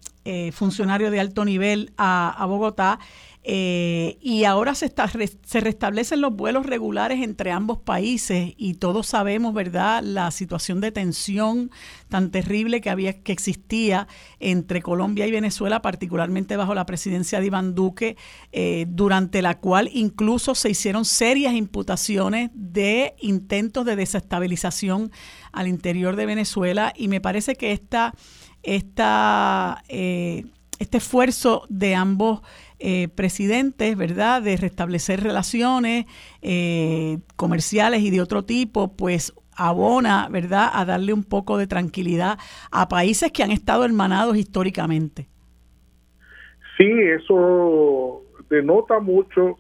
funcionario de alto nivel a, a Bogotá eh, y ahora se, está, se restablecen los vuelos regulares entre ambos países y todos sabemos, ¿verdad?, la situación de tensión tan terrible que, había, que existía entre Colombia y Venezuela, particularmente bajo la presidencia de Iván Duque, eh, durante la cual incluso se hicieron serias imputaciones de intentos de desestabilización al interior de Venezuela y me parece que esta, esta, eh, este esfuerzo de ambos eh, presidentes, ¿verdad?, de restablecer relaciones eh, comerciales y de otro tipo, pues abona, ¿verdad?, a darle un poco de tranquilidad a países que han estado hermanados históricamente. Sí, eso denota mucho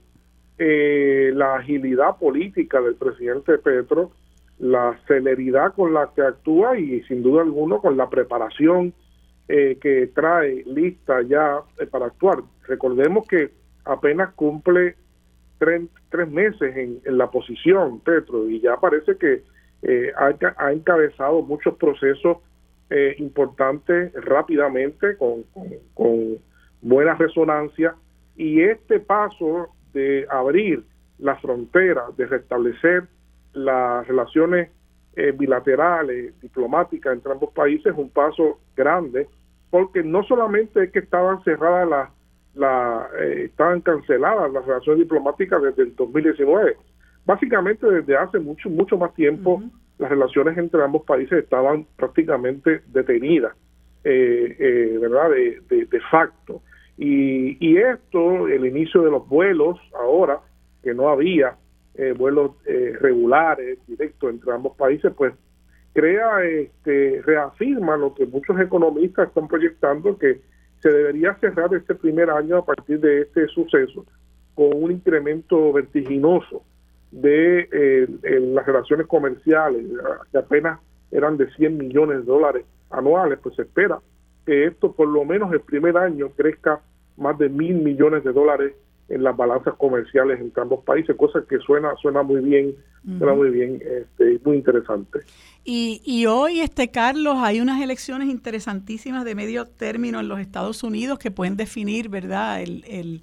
eh, la agilidad política del presidente Petro, la celeridad con la que actúa y sin duda alguna con la preparación eh, que trae lista ya eh, para actuar. Recordemos que apenas cumple tres, meses en, la posición Petro y ya parece que eh, ha, encabezado muchos procesos importantes rápidamente con, con buena resonancia y este paso de abrir la frontera, de restablecer las relaciones eh, bilaterales, diplomáticas entre ambos países, un paso grande, porque no solamente es que estaban cerradas las, la, eh, estaban canceladas las relaciones diplomáticas desde el 2019, básicamente desde hace mucho, mucho más tiempo las relaciones entre ambos países estaban prácticamente detenidas, eh, ¿verdad? De, de, facto. Y, y esto, el inicio de los vuelos ahora, que no había, eh, vuelos eh, regulares, directos entre ambos países, pues crea, este, reafirma lo que muchos economistas están proyectando, que se debería cerrar este primer año a partir de este suceso con un incremento vertiginoso de eh, las relaciones comerciales, que apenas eran de 100 millones de dólares anuales, pues se espera que esto por lo menos el primer año crezca más de mil millones de dólares en las balanzas comerciales entre ambos países, cosa que suena suena muy bien, suena muy bien, este, muy interesante. Y, y hoy, este Carlos, hay unas elecciones interesantísimas de medio término en los Estados Unidos que pueden definir, ¿verdad?, el, el,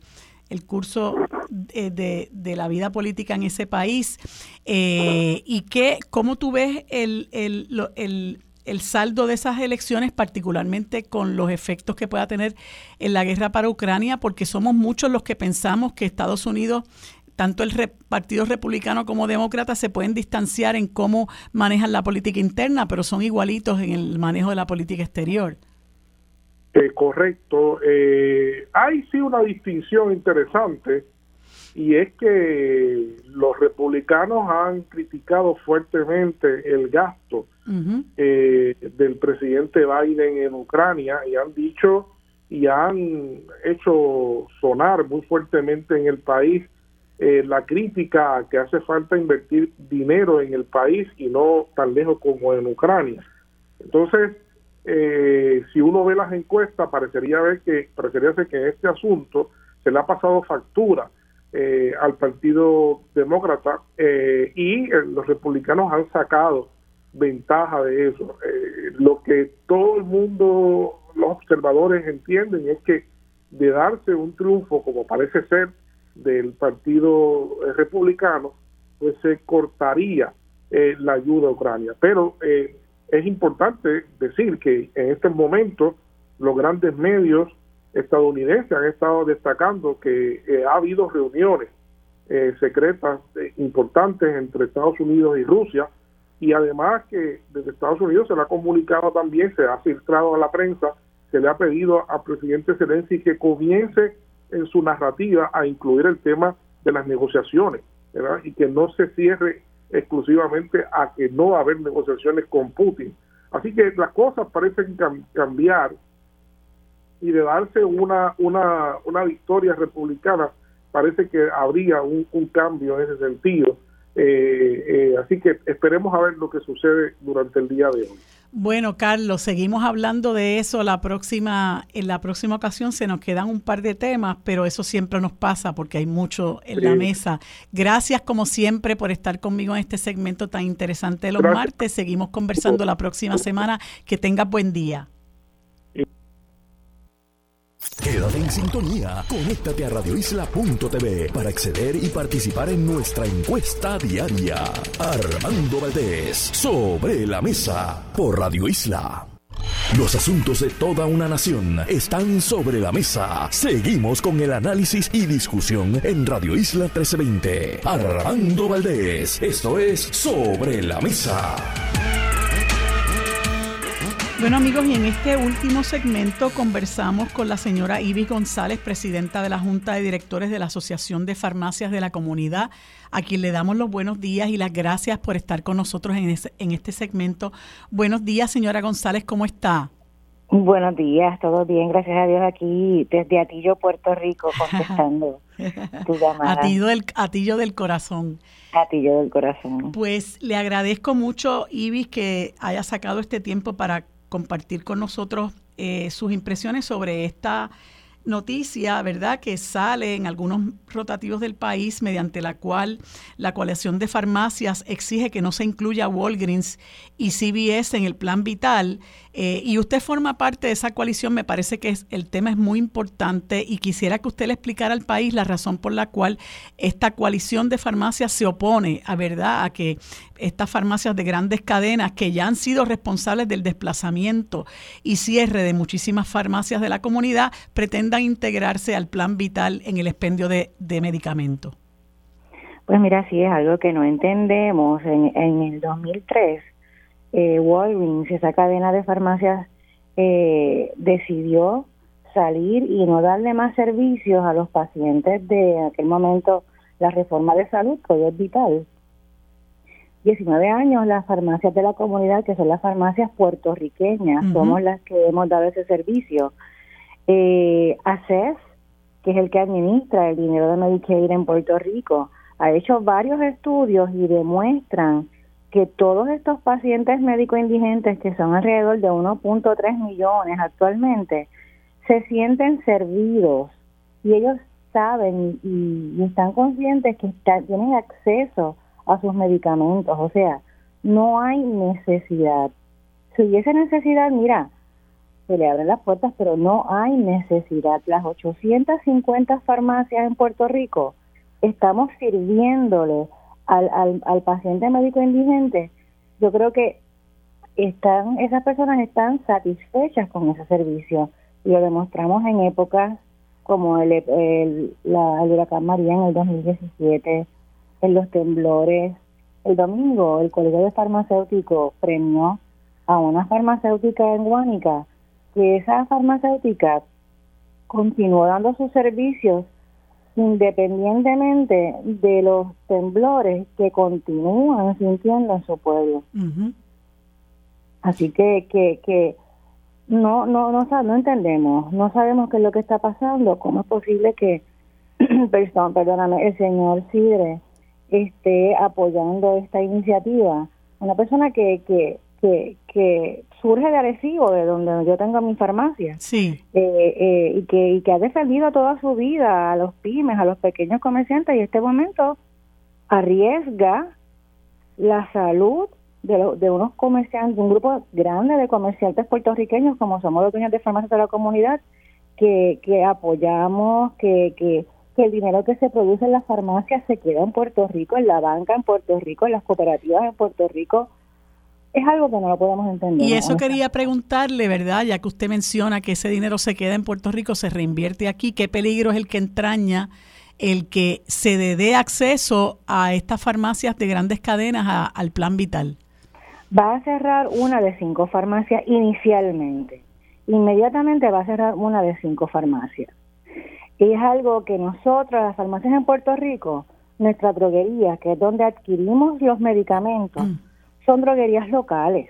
el curso de, de, la vida política en ese país. Eh, y que, ¿cómo tú ves el, el, el el saldo de esas elecciones, particularmente con los efectos que pueda tener en la guerra para Ucrania, porque somos muchos los que pensamos que Estados Unidos, tanto el Partido Republicano como Demócrata, se pueden distanciar en cómo manejan la política interna, pero son igualitos en el manejo de la política exterior. correcto. hay sí una distinción interesante y es que los republicanos han criticado fuertemente el gasto eh, del presidente Biden en Ucrania y han dicho y han hecho sonar muy fuertemente en el país eh, la crítica que hace falta invertir dinero en el país y no tan lejos como en Ucrania. Entonces, eh, si uno ve las encuestas, parecería ver que parecería ser que este asunto se le ha pasado factura eh, al Partido Demócrata eh, y eh, los republicanos han sacado ventaja de eso. lo que todo el mundo, los observadores entienden es que de darse un triunfo, como parece ser, del Partido Republicano, pues se cortaría la ayuda a Ucrania. Pero es importante decir que en este momento los grandes medios estadounidenses han estado destacando que eh, ha habido reuniones eh, secretas eh, importantes entre Estados Unidos y Rusia y además que desde Estados Unidos se le ha comunicado también, se ha filtrado a la prensa, se le ha pedido al presidente Zelensky que comience en su narrativa a incluir el tema de las negociaciones y que no se cierre exclusivamente a que no va a haber negociaciones con Putin. Así que las cosas parecen cambiar y de darse una, una, una victoria republicana, parece que habría un, cambio en ese sentido. Eh, eh, así que esperemos a ver lo que sucede durante el día de hoy. Bueno, Carlos, seguimos hablando de eso la próxima, en la próxima ocasión se nos quedan un par de temas, pero eso siempre nos pasa porque hay mucho en la mesa. Gracias como siempre por estar conmigo en este segmento tan interesante de los martes. Seguimos conversando la próxima semana. Que tengas buen día. Quédate en sintonía. Conéctate a radioisla.tv para acceder y participar en nuestra encuesta diaria. Armando Valdés, sobre la mesa, por Radio Isla. Los asuntos de toda una nación están sobre la mesa. Seguimos con el análisis y discusión en Radio Isla 1320. Armando Valdés, esto es Sobre la Mesa. Bueno amigos, y en este último segmento conversamos con la señora Ibis González, presidenta de la Junta de Directores de la Asociación de Farmacias de la Comunidad, a quien le damos los buenos días y las gracias por estar con nosotros en, en este segmento. Buenos días, señora González, ¿cómo está? Buenos días, todo bien, gracias a Dios aquí desde Atillo, Puerto Rico, contestando tu llamada. Atillo del, Atillo del corazón. Atillo del corazón. Pues le agradezco mucho, Ibis, que haya sacado este tiempo para compartir con nosotros eh, sus impresiones sobre esta noticia, ¿verdad?, que sale en algunos rotativos del país mediante la cual la coalición de farmacias exige que no se incluya Walgreens y CVS en el plan vital. Eh, y usted forma parte de esa coalición, me parece que es, el tema es muy importante y quisiera que usted le explicara al país la razón por la cual esta coalición de farmacias se opone, a verdad, a que estas farmacias de grandes cadenas que ya han sido responsables del desplazamiento y cierre de muchísimas farmacias de la comunidad pretendan integrarse al plan vital en el expendio de, medicamentos. Pues mira, sí es algo que no entendemos. En, en el 2003, eh, Walgreens, esa cadena de farmacias, eh, decidió salir y no darle más servicios a los pacientes de aquel momento la reforma de salud, que es vital. 19 años las farmacias de la comunidad, que son las farmacias puertorriqueñas, somos las que hemos dado ese servicio. Eh, ACES, que es el que administra el dinero de Medicaid en Puerto Rico, ha hecho varios estudios y demuestran que todos estos pacientes médico indigentes, que son alrededor de 1.3 millones actualmente, se sienten servidos y ellos saben y, están conscientes que tienen acceso a sus medicamentos. O sea, no hay necesidad. Si hubiese necesidad, mira, se le abren las puertas, pero no hay necesidad. Las 850 farmacias en Puerto Rico estamos sirviéndole al, al, al paciente médico indigente. Yo creo que están esas personas están satisfechas con ese servicio lo demostramos en épocas como el, el, la, el huracán María en el 2017 en los temblores. El domingo el Colegio de Farmacéuticos premió a una farmacéutica en Guánica que esa farmacéutica continuó dando sus servicios independientemente de los temblores que continúan sintiendo en su pueblo. Así que, que, que no, no, no, no entendemos, no sabemos qué es lo que está pasando, cómo es posible que, perdón, perdóname, el señor Sidre esté apoyando esta iniciativa. Una persona que, que, que, que surge de Arecibo, de donde yo tengo mi farmacia, sí. Eh, eh, y, que, y que ha defendido toda su vida a los pymes, a los pequeños comerciantes, y en este momento arriesga la salud de, de unos comerciantes, un grupo grande de comerciantes puertorriqueños, como somos los dueños de farmacias de la comunidad, que, que apoyamos, que, que, que el dinero que se produce en las farmacias se queda en Puerto Rico, en la banca en Puerto Rico, en las cooperativas en Puerto Rico es algo que no lo podemos entender. Y eso quería preguntarle, ¿verdad? Ya que usted menciona que ese dinero se queda en Puerto Rico, se reinvierte aquí, ¿qué peligro es el que entraña el que se dé acceso a estas farmacias de grandes cadenas al plan vital? Va a cerrar una de cinco farmacias inicialmente. Inmediatamente va a cerrar una de cinco farmacias. Y es algo que nosotros, las farmacias en Puerto Rico, nuestra droguería, que es donde adquirimos los medicamentos, mm son droguerías locales.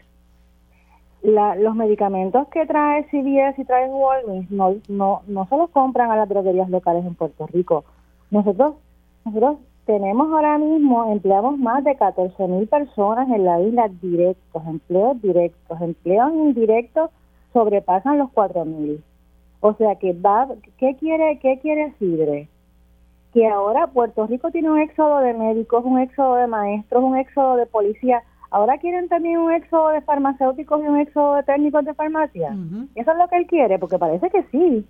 los medicamentos que trae CVS y trae Walgreens no, no, no se los compran a las droguerías locales en Puerto Rico. Nosotros, nosotros tenemos ahora mismo, empleamos más de 14 mil personas en la isla directos, empleos directos, empleos indirectos sobrepasan los 4 mil. O sea que va, ¿qué quiere, qué quiere Sidre? Que ahora Puerto Rico tiene un éxodo de médicos, un éxodo de maestros, un éxodo de policías Ahora quieren también un éxodo de farmacéuticos y un éxodo de técnicos de farmacia. Eso es lo que él quiere, porque parece que sí.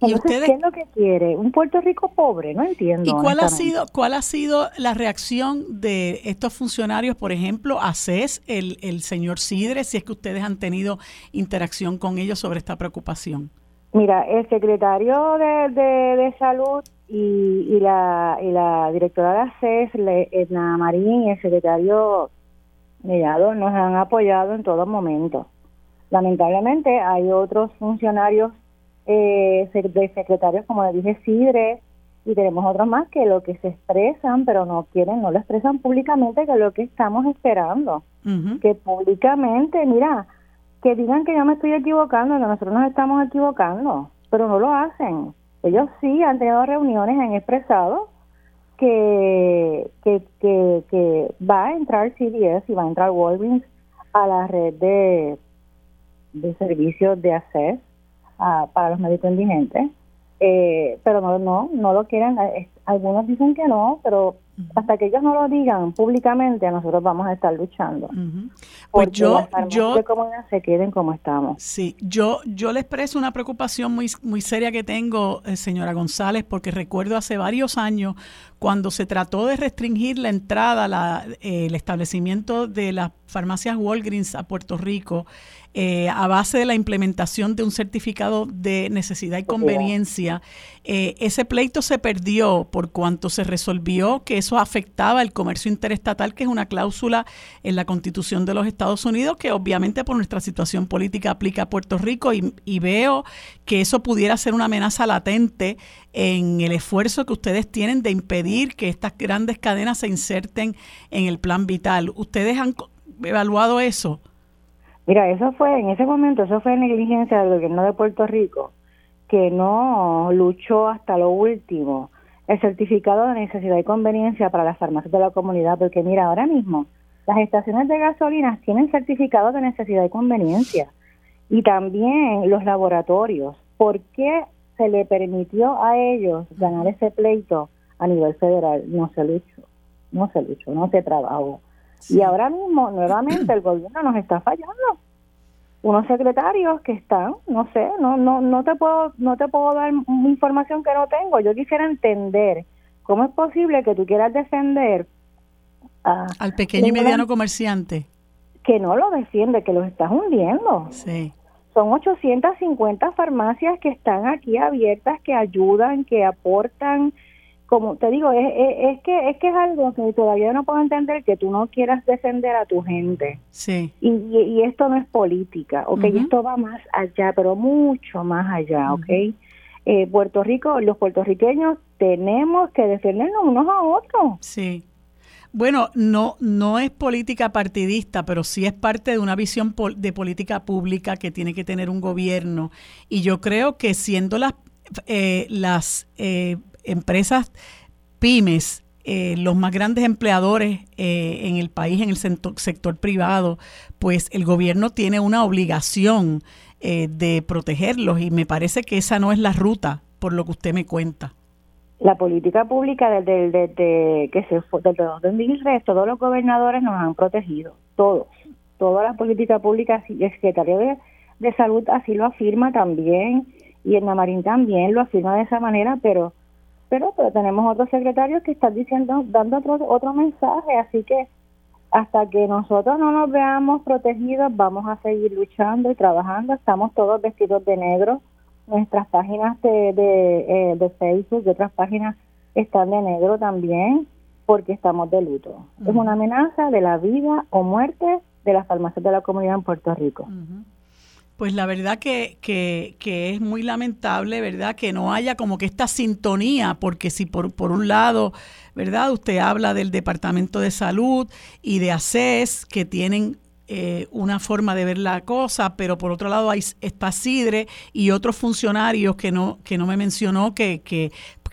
¿Y ustedes, ¿qué es lo que quiere? Un Puerto Rico pobre, no entiendo. ¿Y cuál ha sido cuál ha sido la reacción de estos funcionarios, por ejemplo, a CES, el, el señor Sidre, si es que ustedes han tenido interacción con ellos sobre esta preocupación? Mira, el secretario de, de, Salud y, y, la, y la directora de CES, Edna Marín, y el secretario Mellado nos han apoyado en todo momento. Lamentablemente hay otros funcionarios eh, de secretarios, como le dije, Sidre, y tenemos otros más que lo que se expresan, pero no quieren, no lo expresan públicamente, que es lo que estamos esperando. Que públicamente, mira, que digan que yo me estoy equivocando, que nosotros nos estamos equivocando, pero no lo hacen. Ellos sí han tenido reuniones, han expresado que, que, que, va a entrar CVS y va a entrar Walgreens a la red de, de servicios de acceso para los médicos indigentes, eh, pero no, no, no lo quieren. Eh, algunos dicen que no, pero hasta que ellos no lo digan públicamente, nosotros vamos a estar luchando. Pues yo, yo se queden como estamos. Sí, yo, yo le expreso una preocupación muy, muy seria que tengo, eh, señora González, porque recuerdo hace varios años cuando se trató de restringir la entrada, la, el establecimiento de las farmacias Walgreens a Puerto Rico, eh, a base de la implementación de un certificado de necesidad y conveniencia, eh, ese pleito se perdió por cuanto se resolvió que eso afectaba el comercio interestatal, que es una cláusula en la Constitución de los Estados Unidos, que obviamente por nuestra situación política aplica a Puerto Rico y, y veo que eso pudiera ser una amenaza latente en el esfuerzo que ustedes tienen de impedir que estas grandes cadenas se inserten en el plan vital. ¿Ustedes han evaluado eso? Mira, eso fue, en ese momento, eso fue negligencia del gobierno de Puerto Rico, que no luchó hasta lo último el certificado de necesidad y conveniencia para las farmacias de la comunidad, porque mira, ahora mismo las estaciones de gasolina tienen certificado de necesidad y conveniencia y también los laboratorios. ¿Por qué se le permitió a ellos ganar ese pleito a nivel federal? No se luchó, no se luchó, no se trabajó. Y ahora mismo, nuevamente, el gobierno nos está fallando. Unos secretarios que están, no sé, no, no, no te puedo, no te puedo dar información que no tengo. Yo quisiera entender cómo es posible que tú quieras defender al pequeño y mediano comerciante que no lo defiende, que los estás hundiendo. Sí. Son 850 farmacias que están aquí abiertas, que ayudan, que aportan, como te digo, es, es, que es que es algo que todavía no puedo entender que tú no quieras defender a tu gente. Sí. Y, y, esto no es política, ¿ok? Esto va más allá, pero mucho más allá, ¿ok? Eh, Puerto Rico, los puertorriqueños tenemos que defendernos unos a otros. Sí. Bueno, no, no es política partidista, pero sí es parte de una visión de política pública que tiene que tener un gobierno. Y yo creo que siendo las, eh, las eh, empresas pymes eh, los más grandes empleadores en el país, en el sector, privado, pues el gobierno tiene una obligación de protegerlos y me parece que esa no es la ruta, por lo que usted me cuenta. La política pública desde, desde, que se fue, desde 2003, todos los gobernadores nos han protegido, todos, toda la política pública, el secretario de, de Salud así lo afirma también, y el Namarín también lo afirma de esa manera, pero pero, pero tenemos otros secretarios que están diciendo, dando otro, otro mensaje, así que hasta que nosotros no nos veamos protegidos, vamos a seguir luchando y trabajando, estamos todos vestidos de negro, Nuestras páginas de, de, eh, de Facebook y otras páginas están de negro también porque estamos de luto. Es una amenaza de la vida o muerte de las farmacias de la comunidad en Puerto Rico. Pues la verdad que, que, que, es muy lamentable, ¿verdad? Que no haya como que esta sintonía, porque si por, por un lado, ¿verdad? Usted habla del Departamento de Salud y de ACES, que tienen eh, una forma de ver la cosa, pero por otro lado hay, está Sidre y otros funcionarios que no, que no me mencionó que, que,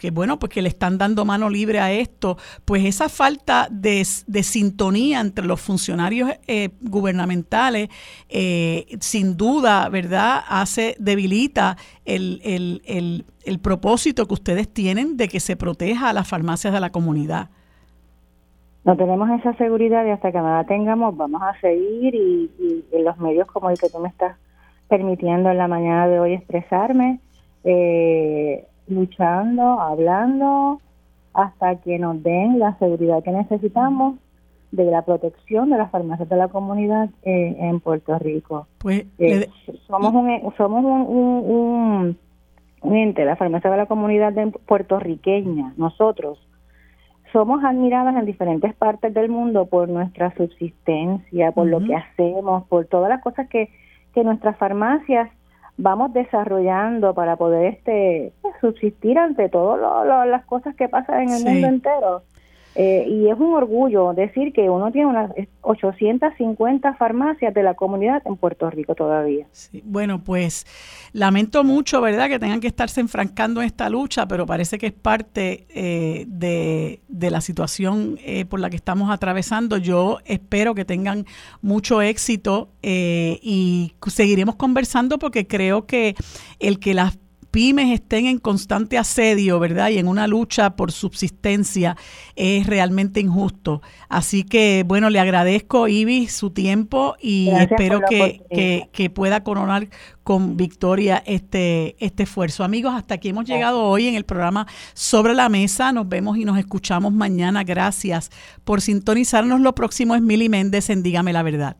bueno, pues que le están dando mano libre a esto, pues esa falta de, sintonía entre los funcionarios eh, gubernamentales, eh, sin duda, ¿verdad?, hace, debilita el, el, el, el propósito que ustedes tienen de que se proteja a las farmacias de la comunidad no tenemos esa seguridad y hasta que no la tengamos vamos a seguir y, en los medios como el que tú me estás permitiendo en la mañana de hoy expresarme, eh, luchando, hablando, hasta que nos den la seguridad que necesitamos de la protección de las farmacias de la comunidad eh, en Puerto Rico. Pues eh, somos un somos un, un ente, la farmacia de la comunidad de puertorriqueña, nosotros somos admiradas en diferentes partes del mundo por nuestra subsistencia, por lo que hacemos, por todas las cosas que, que nuestras farmacias vamos desarrollando para poder este subsistir ante todas las cosas que pasan en el mundo entero. Eh, y es un orgullo decir que uno tiene unas 850 farmacias de la comunidad en Puerto Rico todavía. bueno, pues lamento mucho, ¿verdad?, que tengan que estarse enfrancando en esta lucha, pero parece que es parte eh, de, la situación eh, por la que estamos atravesando. Yo espero que tengan mucho éxito y seguiremos conversando porque creo que el que las pymes estén en constante asedio, ¿verdad? Y en una lucha por subsistencia es realmente injusto. Así que, bueno, le agradezco, Ibi, su tiempo y espero que, que, pueda coronar con victoria este, este esfuerzo. Amigos, hasta aquí hemos llegado hoy en el programa Sobre la Mesa. Nos vemos y nos escuchamos mañana. Gracias por sintonizarnos. Lo próximo es Mili Méndez en Dígame la Verdad.